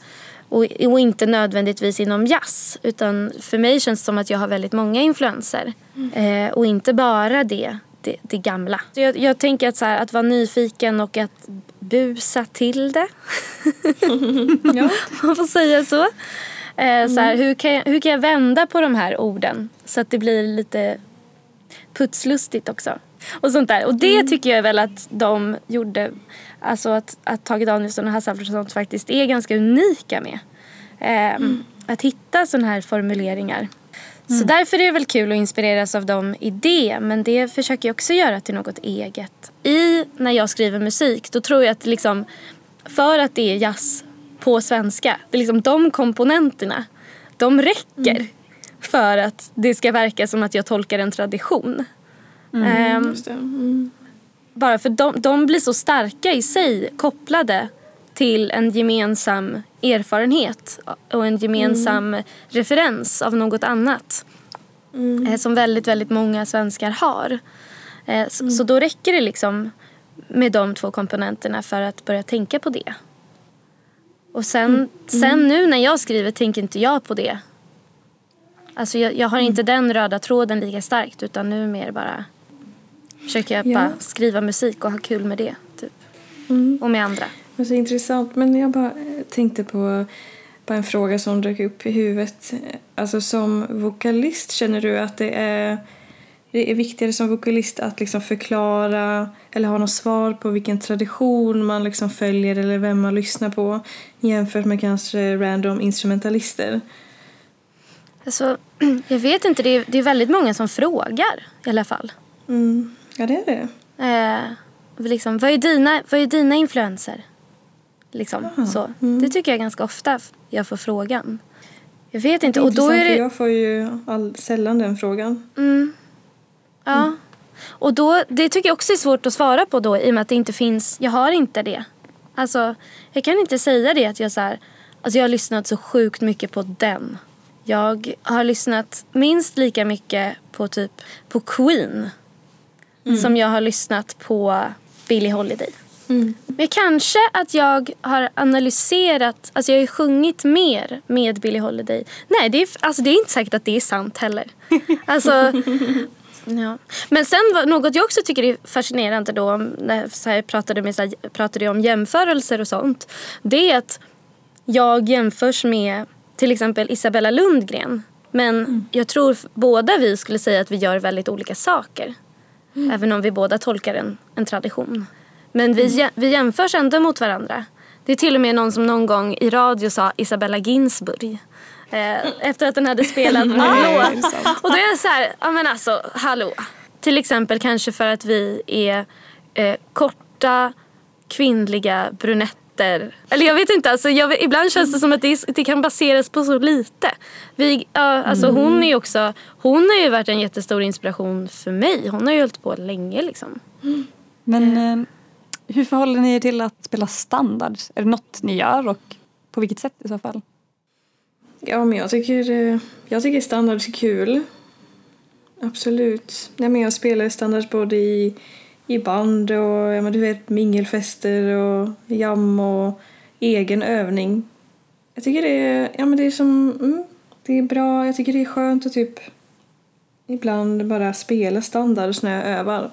Och, och, inte nödvändigtvis inom jazz. Utan för mig känns det som att jag har väldigt många influenser. Mm. Eh, och inte bara det, det, det gamla. Så jag, jag tänker att, så här, att vara nyfiken och att busa till det. [LAUGHS] ja. [LAUGHS] Man får säga så. Eh, så här, mm. hur, kan jag, hur kan jag vända på de här orden så att det blir lite putslustigt också. Och sånt där. Och det mm. tycker jag väl att de gjorde, alltså att, att Tage Danielsson och Hasse Alfredson faktiskt är ganska unika med. Eh, mm. Att hitta sådana här formuleringar. Mm. Så därför är det väl kul att inspireras av dem i det. Men det försöker jag också göra till något eget. I när jag skriver musik då tror jag att liksom för att det är jazz på svenska. Det är liksom de komponenterna. De räcker mm. för att det ska verka som att jag tolkar en tradition. Mm, um, bara för de, de blir så starka i sig kopplade till en gemensam erfarenhet och en gemensam mm. referens av något annat. Mm. Eh, som väldigt, väldigt många svenskar har. Eh, så, mm. så, då räcker det liksom med de två komponenterna för att börja tänka på det. Och sen, mm. sen nu när jag skriver tänker inte jag på det. Alltså jag, jag har inte den röda tråden lika starkt utan nu mer bara försöker jag ja. bara skriva musik och ha kul med det. Typ. Mm. Och med andra. Men så intressant. Men jag bara eh, tänkte på, på en fråga som dök upp i huvudet. Alltså som vokalist, känner du att det är, det är viktigare som vokalist att liksom förklara eller ha något svar på vilken tradition man liksom följer eller vem man lyssnar på jämfört med kanske random instrumentalister? Alltså, [CLEARS THROAT] jag vet inte, det är, det är väldigt många som frågar i alla fall. Mm. Ja, det är det. Eh, liksom, vad, är dina, vad är dina influenser? Liksom, så. Mm. Det tycker jag ganska ofta jag får frågan. Jag vet inte. och då är det... Jag får ju all, sällan den frågan. Mm. Ja. Mm. Och då, det tycker jag också är svårt att svara på då i och med att det inte finns, jag har inte det. Alltså, jag kan inte säga det att jag så här, alltså jag har lyssnat så sjukt mycket på den. Jag har lyssnat minst lika mycket på typ på Queen mm. som jag har lyssnat på Billie Holiday. Mm. Men kanske att jag har analyserat, alltså jag har ju sjungit mer med Billie Holiday. Nej, det är, alltså det är inte säkert att det är sant heller. [LAUGHS] Alltså, ja. Men sen något jag också tycker är fascinerande då, när här, pratade, med, så här, pratade om jämförelser och sånt. Det är att jag jämförs med till exempel Isabella Lundgren Men mm. jag tror båda vi skulle säga att vi gör väldigt olika saker. Mm. Även om vi båda tolkar en, en tradition. Men vi, mm. vi jämförs ändå mot varandra. Det är till och med någon som någon gång i radio sa Isabella Ginsburg. Eh, efter att den hade spelat [LAUGHS] någon låt. Och då är jag så här, ja men alltså hallå. Till exempel kanske för att vi är eh, korta, kvinnliga, brunetter. Eller jag vet inte, alltså jag, ibland känns det som att det, det, kan baseras på så lite. Vi, ja, alltså mm. hon, är också, hon har ju varit en jättestor inspiration för mig. Hon har ju hållit på länge liksom. Mm. Men eh, hur förhåller ni er till att spela standard? Är det något ni gör och på vilket sätt i så fall? Ja, men jag tycker, eh, jag tycker standard är kul. Absolut. Nej, men jag spelar standard både i, i band och ja, men du vet, mingelfester och jam och egen övning. Jag tycker det är, ja, men det är som, mm, det är bra. Jag tycker det är skönt att typ ibland bara spela standard när jag övar.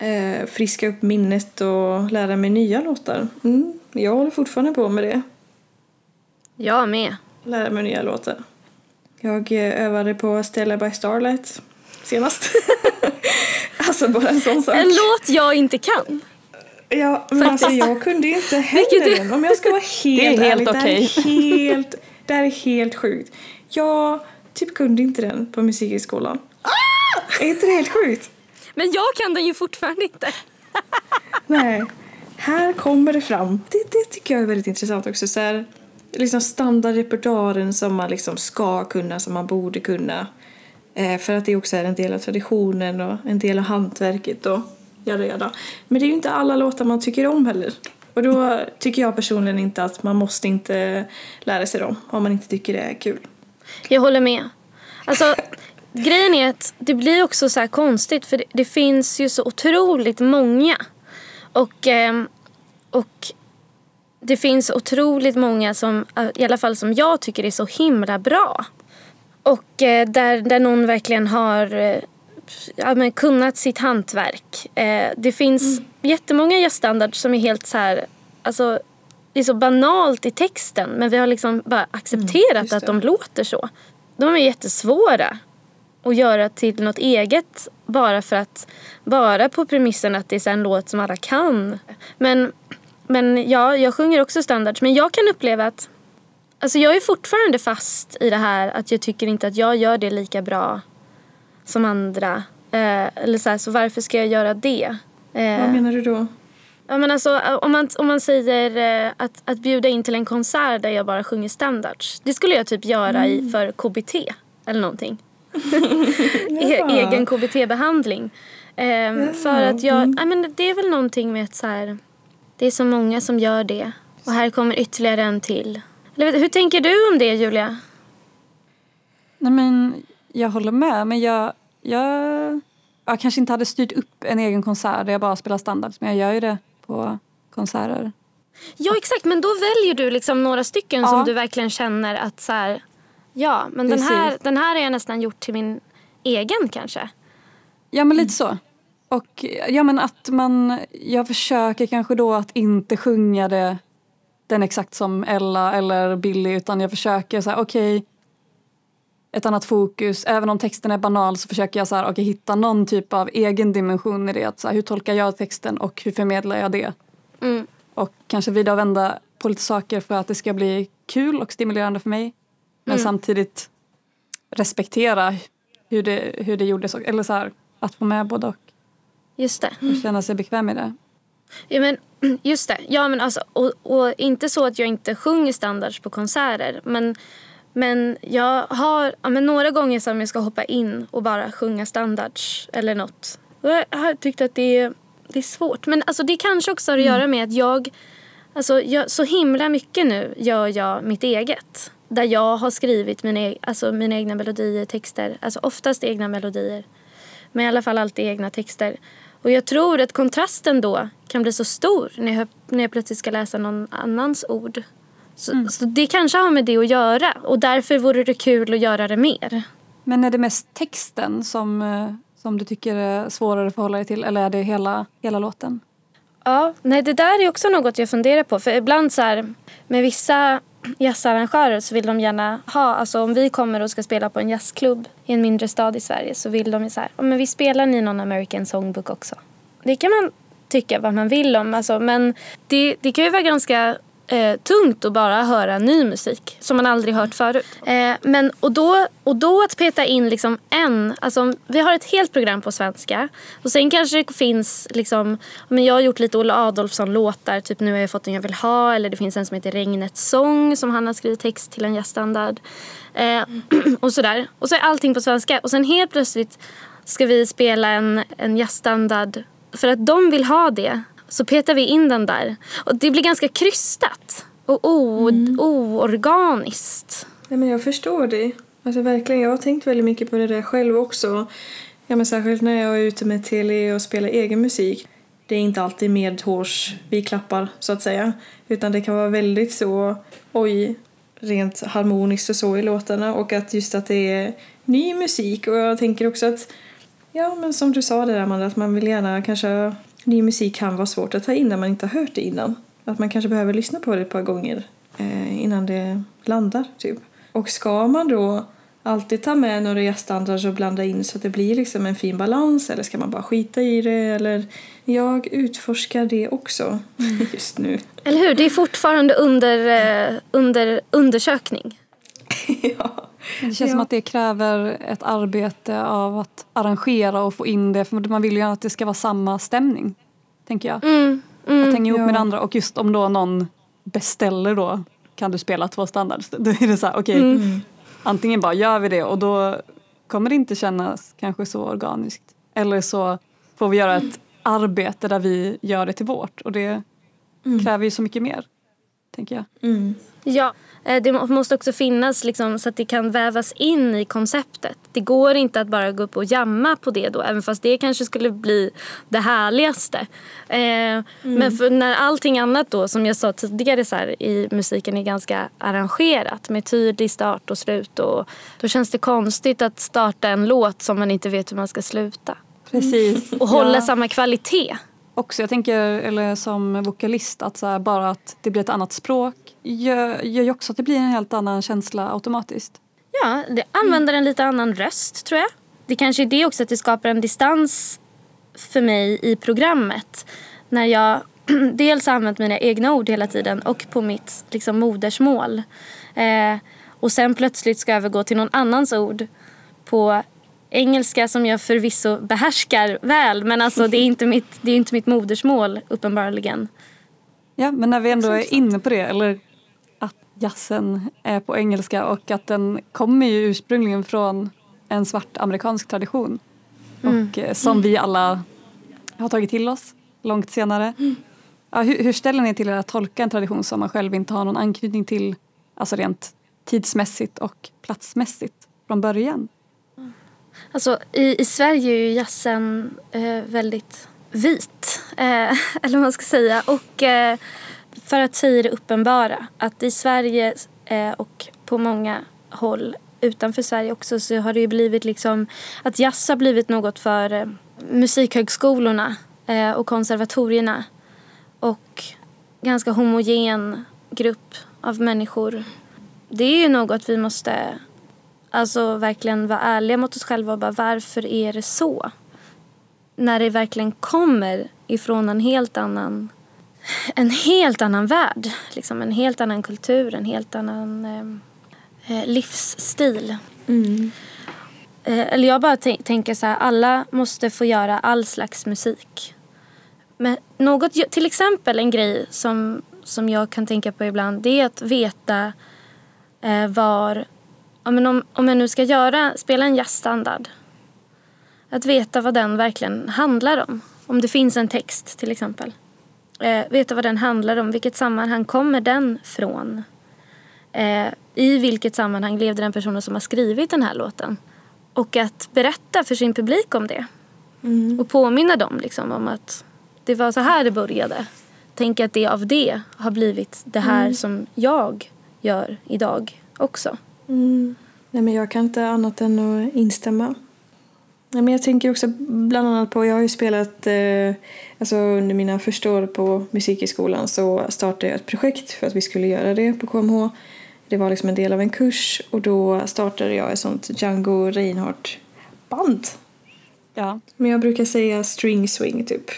Eh, friska upp minnet och lära mig nya låtar. Mm, jag håller fortfarande på med det. Jag med lära mig nya låtar. Jag eh, övade på Stella by Starlight senast. [LAUGHS] alltså bara en sån sak. En låt jag inte kan. Ja, men alltså jag kunde inte [LAUGHS] heller den. Om jag ska vara helt [LAUGHS] det är helt ärlig. Okay. Det, här är helt, det här är helt sjukt. Jag typ kunde inte den på musikhögskolan. Ah! Är inte det helt sjukt? Men jag kan den ju fortfarande inte. [LAUGHS] Nej. Här kommer det fram. Det, det tycker jag är väldigt intressant också. Så här, liksom standardrepertoaren som man liksom ska kunna, som man borde kunna. Eh, för att det också är en del av traditionen och en del av hantverket och jada jada. Men det är ju inte alla låtar man tycker om heller. Och då tycker jag personligen inte att man måste inte lära sig dem om man inte tycker det är kul. Jag håller med. Alltså, grejen är att det blir också så konstigt för det, det, finns ju så otroligt många. Och, eh, och det finns otroligt många som, i alla fall som jag tycker är så himla bra. Och eh, där, där någon verkligen har eh, ja, men kunnat sitt hantverk. Eh, det finns mm. jättemånga jazzstandards som är helt så här, alltså det är så banalt i texten men vi har liksom bara accepterat mm, att de låter så. De är jättesvåra att göra till något eget bara för att, bara på premissen att det är en låt som alla kan. Men men ja, jag sjunger också standards. Men jag kan uppleva att Alltså jag är fortfarande fast i det här att jag tycker inte att jag gör det lika bra som andra. Eh, eller så, här, så varför ska jag göra det? Eh, Vad menar du då? Ja, men alltså, om, man, om man säger eh, att, att bjuda in till en konsert där jag bara sjunger standards. Det skulle jag typ göra mm. i, för KBT eller någonting. [LAUGHS] e egen KBT-behandling. Eh, ja. För att jag, mm. ja, men det är väl någonting med att så här, det är så många som gör det. Och här kommer ytterligare en till. Hur tänker du om det, Julia? Nej, men jag håller med, men jag, jag, jag kanske inte hade styrt upp en egen konsert där jag bara spelar standard, men jag gör ju det på konserter. Ja, exakt. Men då väljer du liksom några stycken ja. som du verkligen känner att så här, ja, men den här, den här har jag nästan gjort till min egen kanske. Ja, men lite så. Och ja men att man, jag försöker kanske då att inte sjunga det den exakt som Ella eller Billy utan jag försöker så här okej okay, ett annat fokus, även om texten är banal så försöker jag så här, okay, hitta någon typ av egen dimension i det. Att så här, hur tolkar jag texten och hur förmedlar jag det? Mm. Och kanske vrida och vända på lite saker för att det ska bli kul och stimulerande för mig. Men mm. samtidigt respektera hur det, hur det gjordes, eller så här, att få med både och. Just det. Och känna sig bekväm i det. Ja, men, [CLEARS THROAT] just det. Ja, men alltså, och, och inte så att jag inte sjunger standards på konserter. Men, men jag har ja, men några gånger som jag ska hoppa in och bara sjunga standards eller något. Jag har tyckt att det är, det är svårt. Men alltså, det kanske också har att göra mm. med att jag, alltså, jag... Så himla mycket nu gör jag mitt eget. Där jag har skrivit mina, e-, alltså, mina egna melodier, texter. Alltså oftast egna melodier. Men i alla fall alltid egna texter. Och jag tror att kontrasten då kan bli så stor när jag, när jag plötsligt ska läsa någon annans ord. Så, mm. så, det kanske har med det att göra och därför vore det kul att göra det mer. Men är det mest texten som, eh, som du tycker är svårare att förhålla dig till eller är det hela, hela låten? Ja, nej det där är också något jag funderar på för ibland så här med vissa jazzarrangörer så vill de gärna ha, alltså om vi kommer och ska spela på en jazzklubb i en mindre stad i Sverige så vill de ju så här, men vi spelar ni någon American Songbook också? Det kan man tycka vad man vill om, alltså, men det, det kan ju vara ganska eh, tungt att bara höra ny musik som man aldrig hört förut. Eh, men, och, då, och då att peta in liksom en, alltså vi har ett helt program på svenska och sen kanske det finns, liksom, men jag har gjort lite Olle Adolphson-låtar, typ Nu har jag fått den jag vill ha eller det finns en som heter Regnets sång som han har skrivit text till en jazzstandard. Eh, [CLEARS THROAT] och sådär. Och så är allting på svenska och sen helt plötsligt ska vi spela en, en jazzstandard för att de vill ha det så petar vi in den där. Och det blir ganska krystat och Mm. oorganiskt. Nej, men jag förstår det. Alltså, verkligen, jag har tänkt väldigt mycket på det där själv också. Ja, men särskilt när jag är ute med tele och spelar egen musik. Det är inte alltid medhårs vi klappar, så att säga. Utan det kan vara väldigt så, oj, rent harmoniskt och så i låtarna. Och att just att det är ny musik. Och jag tänker också att, ja men som du sa där Amanda, att man vill gärna kanske, ny musik kan vara svårt att ta in när man inte har hört det innan. Att man kanske behöver lyssna på det ett par gånger eh, innan det landar, typ. Och ska man då alltid ta med några jazzstandards och blanda in så att det blir liksom en fin balans eller ska man bara skita i det eller jag utforskar det också [LAUGHS] just nu. Eller hur? Det är fortfarande under, eh, under undersökning. [LAUGHS] ja. Det känns Ja. som att det kräver ett arbete av att arrangera och få in det. För man vill ju att det ska vara samma stämning. Tänker jag. Mm, Att mm. hänga ihop Ja. med andra. Och just om då någon beställer då kan du spela två standards. [LAUGHS] Då är det så här, okej. Mm. Antingen bara gör vi det och då kommer det inte kännas kanske så organiskt. Eller så får vi göra ett arbete där vi gör det till vårt. Och det kräver ju så mycket mer. Tänker jag. Mm. Ja, det må- måste också finnas liksom, så att det kan vävas in i konceptet. Det går inte att bara gå upp och jamma på det då, även fast det kanske skulle bli det härligaste. Eh, Men för när allting annat då, som jag sa tidigare så här, i musiken är ganska arrangerat med tydlig start och slut. Och, då känns det konstigt att starta en låt som man inte vet hur man ska sluta. Precis. Och hålla Ja. samma kvalitet. Också, jag tänker, eller som vokalist, att så här, bara att det blir ett annat språk gör, gör ju också att det blir en helt annan känsla automatiskt. Ja, det använder en lite annan röst tror jag. Det kanske är det också att det skapar en distans för mig i programmet. När jag [CLEARS THROAT] dels har använt mina egna ord hela tiden och på mitt liksom, modersmål. Eh, och sen plötsligt ska jag övergå till någon annans ord på engelska som jag förvisso behärskar väl. Men alltså det är inte mitt, det är inte mitt modersmål uppenbarligen. Ja, men när vi ändå är inne på det, eller att jazzen är på engelska och att den kommer ju ursprungligen från en svart amerikansk tradition. Och eh, som vi alla har tagit till oss långt senare. Ja, hur, hur ställer ni till er att tolka en tradition som man själv inte har någon anknytning till, alltså rent tidsmässigt och platsmässigt från början? Alltså, i, I Sverige är ju jazzen eh, väldigt vit, eh, [LAUGHS] eller vad man ska säga. Och eh, för att säga det uppenbara, att i Sverige eh, och på många håll utanför Sverige också så har det ju blivit liksom att jazz har blivit något för eh, musikhögskolorna eh, och konservatorierna och ganska homogen grupp av människor. Det är ju något vi måste Alltså verkligen vara ärliga mot oss själva och bara varför är det så? När det verkligen kommer ifrån en helt annan en helt annan värld, liksom en helt annan kultur, en helt annan eh, eh, livsstil. Mm. Eh, eller jag bara tän- tänker så här, alla måste få göra all slags musik. Men något, till exempel en grej som, som jag kan tänka på ibland det är att veta eh, var, ja, men om, om jag nu ska göra, spela en jazzstandard. Att veta vad den verkligen handlar om. Om det finns en text till exempel. Eh, veta vad den handlar om, vilket sammanhang kommer den från? Eh, I vilket sammanhang levde den personen som har skrivit den här låten? Och att berätta för sin publik om det. Mm. Och påminna dem liksom om att det var så här det började. Tänk att det av det har blivit det här som jag gör idag också. Mm. Nej, men jag kan inte annat än att instämma. Ja, men jag tänker också bland annat på, jag har ju spelat, eh, alltså under mina första år på musik i skolan så startade jag ett projekt för att vi skulle göra det på KMH. Det var liksom en del av en kurs och då startade jag ett sånt Django Reinhardt-band. Ja. Men jag brukar säga string swing typ.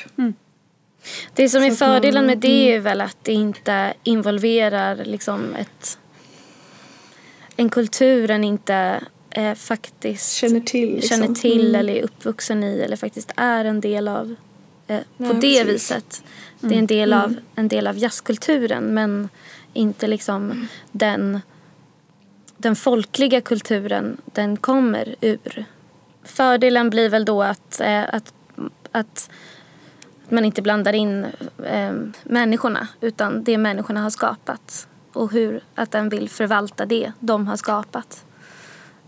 Det som är mm. fördelen med det är väl att det inte involverar liksom ett, en kultur en inte eh, faktiskt Känner till. Liksom. känner till Mm. eller är uppvuxen i eller faktiskt är en del av eh, på Nej, det precis. viset. Det är en del, av, en del av jazzkulturen men inte liksom den, den folkliga kulturen den kommer ur. Fördelen blir väl då att, eh, att, att man inte blandar in eh, människorna utan det människorna har skapat och hur att den vill förvalta det de har skapat.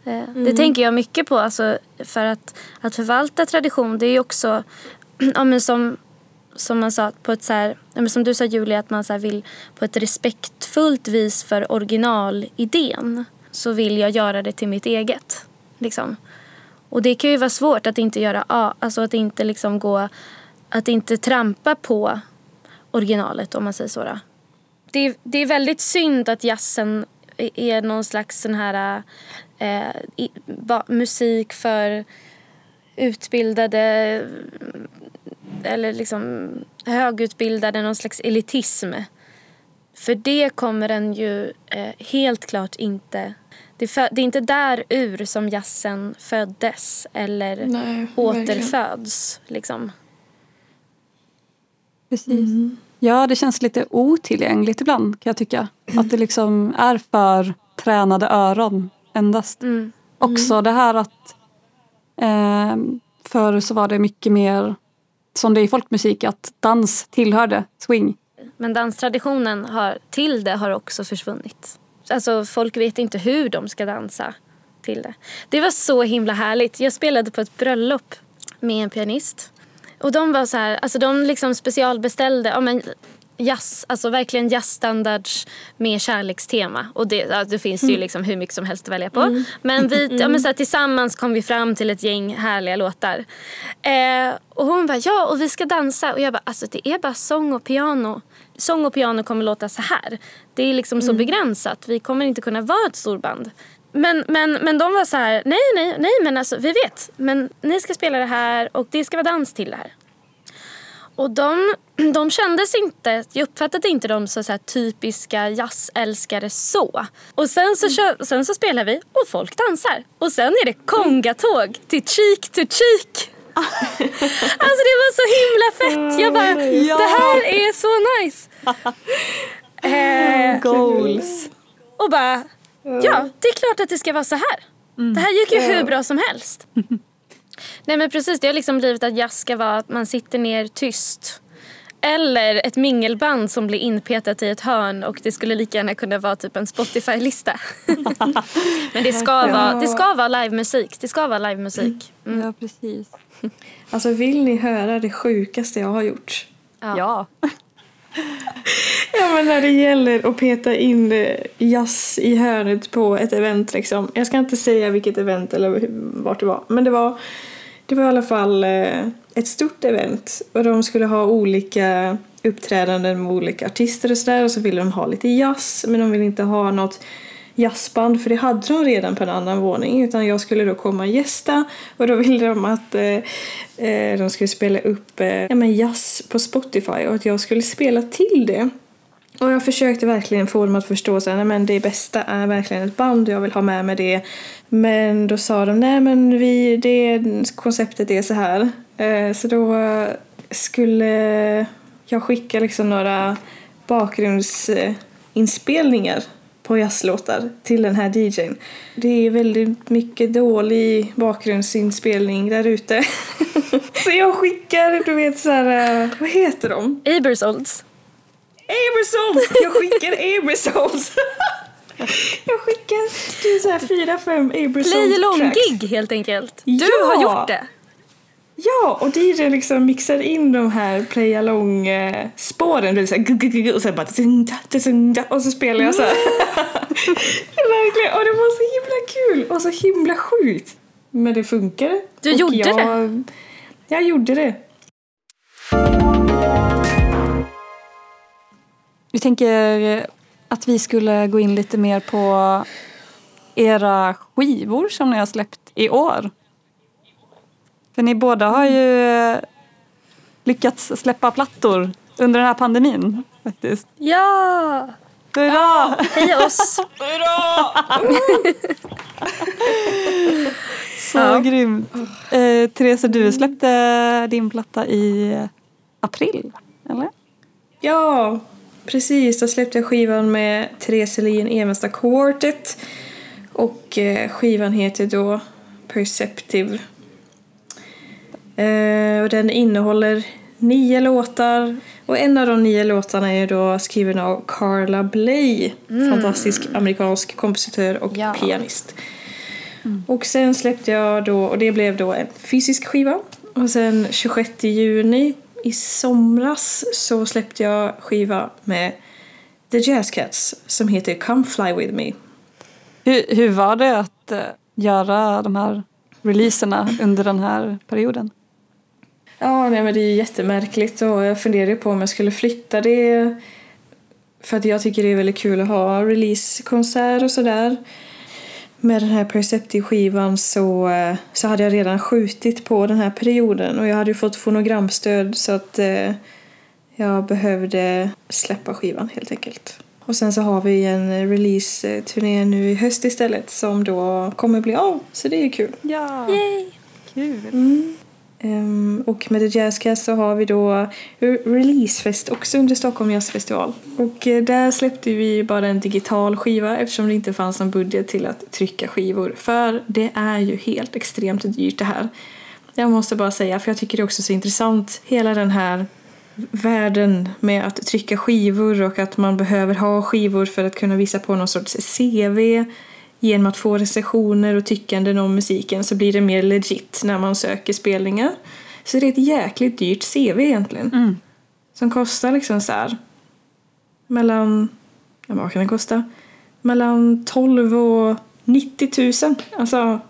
Eh, Det tänker jag mycket på. Alltså, för att, att förvalta tradition det är ju också [CLEARS THROAT] ja, men som, som man sa på ett så här, ja, men som du sa Julia att man så vill på ett respektfullt vis för originalidén så vill jag göra det till mitt eget. Liksom. Och det kan ju vara svårt att inte göra alltså att inte liksom gå att inte trampa på originalet om man säger så. Då. Det, är, det är väldigt synd att jazzen är någon slags sån här eh, i, ba, musik för utbildade eller liksom högutbildade, någon slags elitism. För det kommer den ju eh, helt klart inte... Det, fö, det är inte där ur som jazzen föddes eller Nej, verkligen. återföds. Liksom. Precis. Ja, det känns lite otillgängligt ibland kan jag tycka. Att det liksom är för tränade öron endast. Mm. Också det här att eh, förr så var det mycket mer som det är i folkmusik att dans tillhörde swing. Men danstraditionen har, till det har också försvunnit. Alltså folk vet inte hur de ska dansa till det. Det var så himla härligt. Jag spelade på ett bröllop med en pianist. Och de var så här, alltså de liksom specialbeställde ja, men jazz, alltså verkligen jazzstandards med kärlekstema. Och det, ja, det finns ju liksom hur mycket som helst att välja på. Men, vi, ja, men så här, tillsammans kom vi fram till ett gäng härliga låtar. Eh, och hon bara, ja och vi ska dansa. Och jag bara, alltså det är bara sång och piano. Sång och piano kommer låta så här. Det är liksom så begränsat. Vi kommer inte kunna vara ett storband. Men, men, men de var så här, nej, nej, nej, men alltså vi vet. Men ni ska spela det här och det ska vara dans till det här. Och de, [CLEARS THROAT] de kändes inte, jag uppfattade inte dem som så här typiska jazzälskare så. Och sen så, kör, sen så spelar vi och folk dansar. Och sen är det kongatåg till cheek to cheek. [LAUGHS] alltså det var så himla fett. Jag bara, Ja. det här är så nice. [LAUGHS] Eh, Goals. och bara, ja det är klart att det ska vara så här. Det här gick ju hur bra som helst. [LAUGHS] Nej men precis, det har liksom blivit att jazz ska vara att man sitter ner tyst. Eller ett mingelband som blir inpetat i ett hörn och det skulle lika gärna kunna vara typ en Spotify-lista. [LAUGHS] men det ska, vara, det ska vara livemusik. Det ska vara livemusik. Mm. Ja, precis. Alltså vill ni höra det sjukaste jag har gjort? Ja. Ja. Ja men när det gäller att peta in jazz i hörnet på ett event liksom. Jag ska inte säga vilket event eller vart det var. Men det var, det var i alla fall eh, ett stort event. Och de skulle ha olika uppträdanden med olika artister och sådär. Och så ville de ha lite jazz. Men de ville inte ha något jazzband för det hade de redan på en annan våning. Utan jag skulle då komma och gästa. Och då ville de att eh, eh, de skulle spela upp eh, ja, men jazz på Spotify. Och att jag skulle spela till det. Och jag försökte verkligen få dem att förstå så här, nej men det bästa är verkligen ett band och jag vill ha med mig det. Men då sa de nej men vi, det, konceptet är så här. Eh, så då skulle jag skicka liksom några bakgrundsinspelningar på jazzlåtar till den här DJn. Det är väldigt mycket dålig bakgrundsinspelning där ute. [LAUGHS] så jag skickar, du vet så här, eh, vad heter de? Abersolds. Abersols! Jag skickar Abersols! [LAUGHS] Jag skickar det är så här fyra, fem Abersols Play along tracks. gig helt enkelt. Du Ja. har gjort det. Ja, och DJ liksom mixar in de här play along eh, spåren. Är så här, och sen bara och så spelar jag så här. Är [LAUGHS] Verkligen, och det var så himla kul och så himla sjukt. Men det funkade. Du Och gjorde jag, det? Jag gjorde det. Vi tänker att vi skulle gå in lite mer på era skivor som ni har släppt i år. För ni båda har ju lyckats släppa plattor under den här pandemin faktiskt. Ja! Hurra! Heja oss! [LAUGHS] Så Ja. grymt. Eh, Therese, du släppte din platta i april, eller? Ja, precis. Då släppte jag skivan med Therese Elin Evenstad Quartet. Och eh, skivan heter då Perceptive. Eh, och den innehåller nio låtar. Och en av de nio låtarna är då skriven av Carla Bley. Fantastisk amerikansk kompositör och Ja. pianist. Och sen släppte jag då, och det blev då en fysisk skiva. Och sen 26 juni i somras så släppte jag skiva med The Jazz Cats som heter Come Fly With Me. Hur, hur var det att eh, göra de här releaserna under den här perioden? Ja, nej, men det är ju jättemärkligt och jag funderade på om jag skulle flytta det för att jag tycker det är väldigt kul att ha releasekonsert och sådär. Med den här Perceptive-skivan så, eh, så hade jag redan skjutit på den här perioden och jag hade ju fått fonogramstöd så att eh, jag behövde släppa skivan helt enkelt. Och sen så har vi en release-turné nu i höst istället som då kommer bli av, så det är ju kul. Ja, Yay! kul. Ehm, Ehm, och med The Jazz Cast så har vi då releasefest också under Stockholm Jazzfestival. Och eh, där släppte vi bara en digital skiva eftersom det inte fanns någon budget till att trycka skivor. För det är ju helt extremt dyrt det här. Jag måste bara säga, för jag tycker det är också så intressant, hela den här världen med att trycka skivor och att man behöver ha skivor för att kunna visa på någon sorts CV genom att få recensioner och tyckanden om musiken så blir det mer legit när man söker spelningar. Så det är ett jäkligt dyrt CV egentligen. Mm. Som kostar liksom så här mellan, ja vad kan det kosta? Mellan 12 och 90 000. Alltså,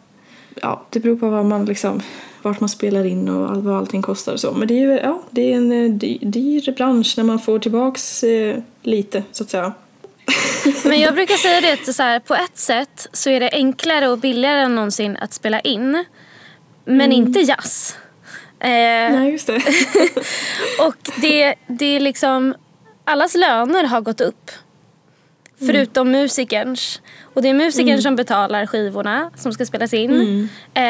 ja det beror på vad man liksom, vart man spelar in och all, vad allting kostar och så. Men det är ju, ja det är en eh, dyr, dyr bransch när man får tillbaks eh, lite så att säga. [LAUGHS] Men jag brukar säga det att så här, på ett sätt så är det enklare och billigare än någonsin att spela in. Men inte jazz. Eh, Nej just det. [LAUGHS] och det, det är liksom, allas löner har gått upp. Förutom musikerns. Och det är musikern som betalar skivorna som ska spelas in. Eh,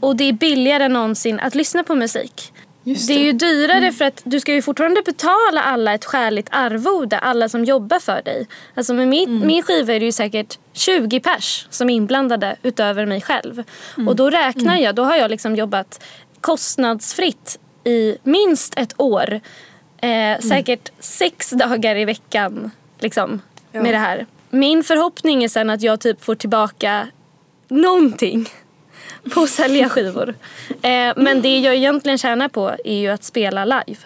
Och det är billigare än någonsin att lyssna på musik. Just Det är ju dyrare för att du ska ju fortfarande betala alla ett skäligt arvode, alla som jobbar för dig. Alltså med min, min skiva är det ju säkert 20 pers som är inblandade utöver mig själv. Och då räknar jag, då har jag liksom jobbat kostnadsfritt i minst ett år. Eh, säkert sex dagar i veckan liksom, Ja. med det här. Min förhoppning är sen att jag typ får tillbaka någonting [LAUGHS] på att sälja skivor. Eh, men det jag egentligen tjänar på är ju att spela live.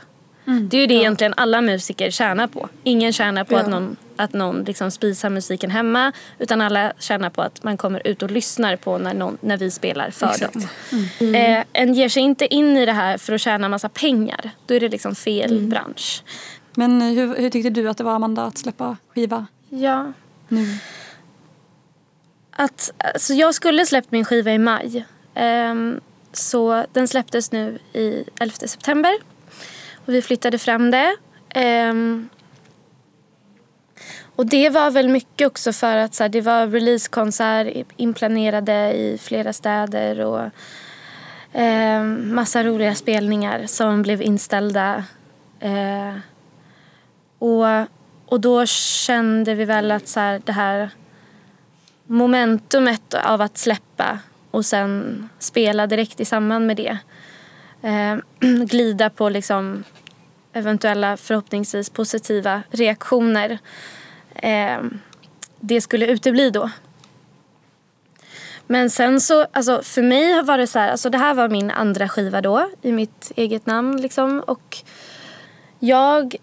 Det är ju det egentligen alla musiker tjänar på. Ingen tjänar på Ja. att någon, att någon liksom spisar musiken hemma utan alla tjänar på att man kommer ut och lyssnar på när, någon, när vi spelar för Exakt. dem. Eh, en ger sig inte in i det här för att tjäna massa pengar. Då är det liksom fel bransch. Men hur, hur tyckte du att det var Amanda att släppa skiva Ja. nu? Att, alltså jag skulle släppt min skiva i maj. Um, så den släpptes nu i 11 september. Och vi flyttade fram det. Um, och det var väl mycket också för att så här, det var releasekonsert inplanerade i flera städer och ehm, massa roliga spelningar som blev inställda. Eh, och, och då kände vi väl att så här, det här momentumet av att släppa och sen spela direkt i samband med det. Eh, [CLEARS THROAT] glida på liksom eventuella förhoppningsvis positiva reaktioner. Eh, det skulle utebli då. Men sen så, alltså för mig var det så här, alltså det här var min andra skiva då i mitt eget namn liksom och jag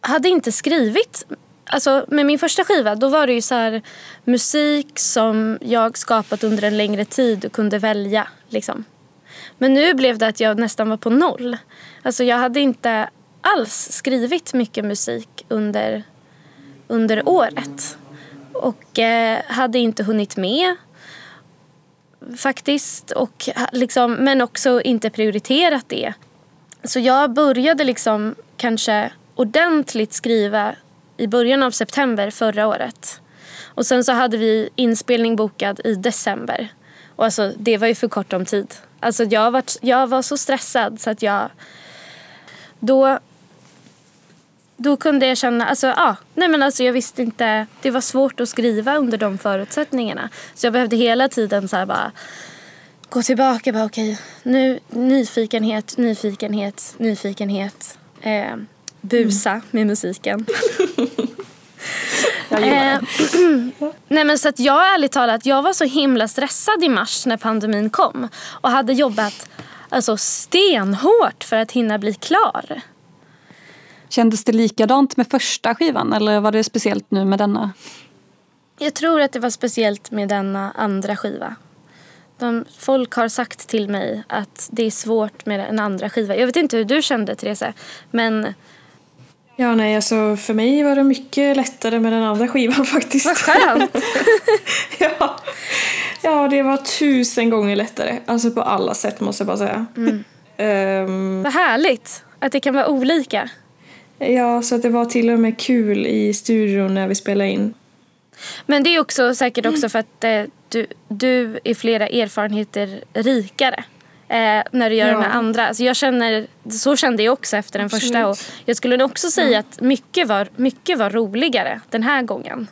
hade inte skrivit alltså med min första skiva då var det ju så här, musik som jag skapat under en längre tid och kunde välja. Liksom. Men nu blev det att jag nästan var på noll. Alltså jag hade inte alls skrivit mycket musik under, under året. Och eh, hade inte hunnit med faktiskt. Och, liksom, men också inte prioriterat det. Så jag började liksom kanske ordentligt skriva i början av september förra året. Och sen så hade vi inspelning bokad i december. Och alltså, det var ju för kort om tid. Alltså, jag, var, jag var så stressad så att jag... Då, då kunde jag känna... Alltså, ja, nej men alltså, jag visste inte... Det var svårt att skriva under de förutsättningarna. Så jag behövde hela tiden så bara gå tillbaka. Bara, okej, nu nyfikenhet, nyfikenhet, nyfikenhet. Eh, busa med musiken. eh, [CLEARS THROAT] nej men så att jag ärligt talat, jag var så himla stressad i mars när pandemin kom och hade jobbat alltså, stenhårt för att hinna bli klar. Kändes det likadant med första skivan eller var det speciellt nu med denna? Jag tror att det var speciellt med denna andra skiva. De, folk har sagt till mig att det är svårt med en andra skiva. Jag vet inte hur du kände Therese, men Ja, nej, alltså för mig var det mycket lättare med den andra skivan [LAUGHS] faktiskt. Vad skönt! [LAUGHS] ja. ja, det var tusen gånger lättare. Alltså på alla sätt måste jag bara säga. Mm. um, Vad härligt att det kan vara olika. Ja, så att det var till och med kul i studion när vi spelade in. Men det är också säkert också för att eh, du, du är flera erfarenheter rikare eh, när du gör ja. den andra. Alltså jag känner, så kände jag också efter den Absolut. första. Och jag skulle också säga ja. att mycket var, mycket var roligare den här gången.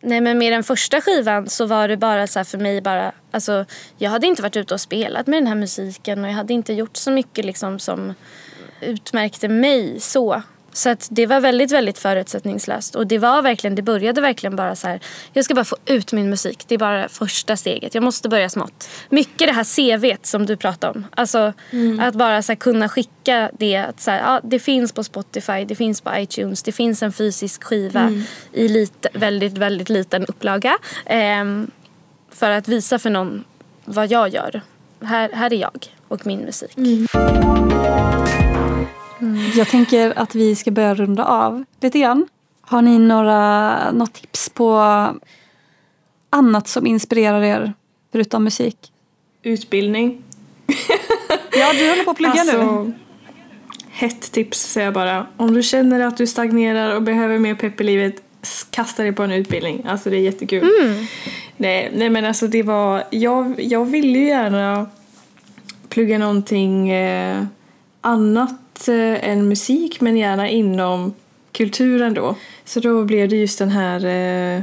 Nej men med den första skivan så var det bara så för mig bara, alltså jag hade inte varit ute och spelat med den här musiken och jag hade inte gjort så mycket liksom som utmärkte mig så. Så att det var väldigt, väldigt förutsättningslöst. Och det var verkligen, det började verkligen bara så här, jag ska bara få ut min musik. Det är bara första steget. Jag måste börja smått. Mycket det här CVt som du pratade om. Alltså mm. att bara så här, kunna skicka det. Att så här, ja, det finns på Spotify, det finns på iTunes, det finns en fysisk skiva mm. i lite, väldigt, väldigt liten upplaga. Ehm, för att visa för någon vad jag gör. Här, här är jag och min musik. Mm. Mm. Jag tänker att vi ska börja runda av lite grann. Har ni några, något tips på annat som inspirerar er förutom musik? Utbildning. [LAUGHS] ja, du håller på att plugga alltså, nu. Hett tips säger jag bara. Om du känner att du stagnerar och behöver mer pepp i livet, kasta dig på en utbildning. Alltså det är jättekul. Mm. Nej, nej men alltså det var, jag, jag ville ju gärna plugga någonting eh, annat eh, än musik men gärna inom kulturen då. Så då blev det just den här eh,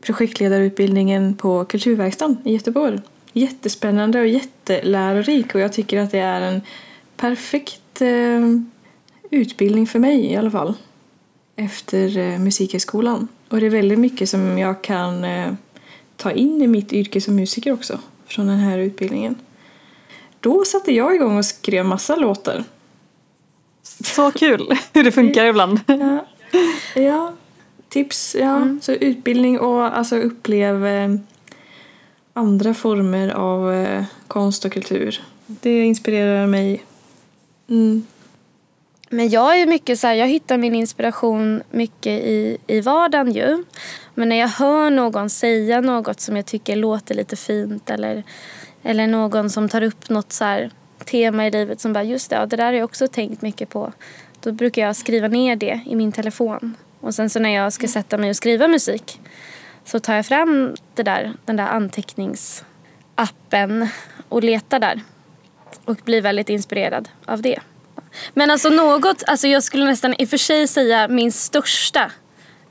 projektledarutbildningen på Kulturverkstan i Göteborg. Jättespännande och jättelärorik och jag tycker att det är en perfekt eh, utbildning för mig i alla fall. Efter eh, Musikhögskolan. Och det är väldigt mycket som jag kan eh, ta in i mitt yrke som musiker också från den här utbildningen. Då satte jag igång och skrev massa låtar så kul [LAUGHS] hur det funkar ibland. Ja, ja. tips. Ja. Mm. Så utbildning och alltså upplev eh, andra former av eh, konst och kultur. Det inspirerar mig. Mm. Men jag är mycket så här, jag hittar min inspiration mycket i, i vardagen ju. Men när jag hör någon säga något som jag tycker låter lite fint eller, eller någon som tar upp något så här tema i livet som bara just det, ja, det där har jag också tänkt mycket på. Då brukar jag skriva ner det i min telefon. Och sen så när jag ska sätta mig och skriva musik så tar jag fram det där, den där anteckningsappen och letar där. Och blir väldigt inspirerad av det. Men alltså något, alltså jag skulle nästan i och för sig säga min största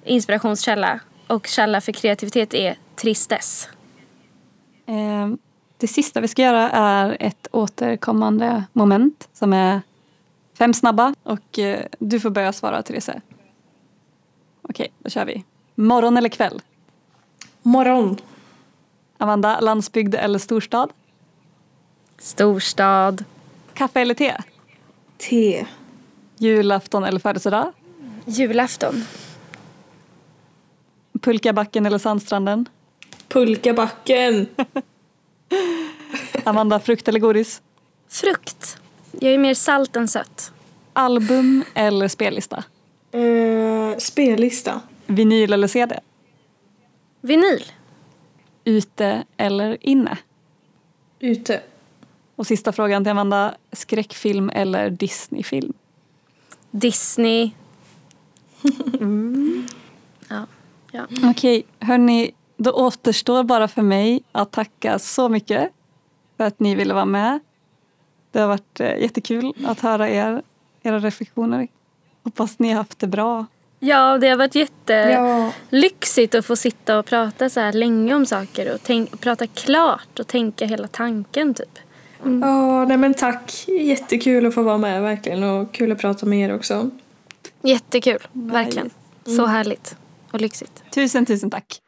inspirationskälla och källa för kreativitet är tristess. Um det sista vi ska göra är ett återkommande moment som är fem snabba och eh, du får börja svara Therese. Okej, då kör vi. Morgon eller kväll? Morgon. Amanda, landsbygd eller storstad? Storstad. Kaffe eller te? Te. Julafton eller födelsedag? Julafton. Pulkabacken eller Sandstranden? Pulkabacken! [LAUGHS] Amanda, frukt eller godis? Frukt. Jag är mer salt än sött. Album eller spellista? Eh, spellista. Vinyl eller CD? Vinyl. Ute eller inne? Ute. Och sista frågan till Amanda. Skräckfilm eller Disneyfilm? Disney. [LAUGHS] Ja. ja. Okej, hörni. Då återstår bara för mig att tacka så mycket för att ni ville vara med. Det har varit eh, jättekul att höra er, era reflektioner. Hoppas ni har haft det bra. Ja, det har varit Ja. jättelyxigt att få sitta och prata så här länge om saker och tänk, prata klart och tänka hela tanken typ. Ja, nej men tack. Jättekul att få vara med verkligen och kul att prata med er också. Jättekul, verkligen. Så härligt och lyxigt. Tusen, tusen tack.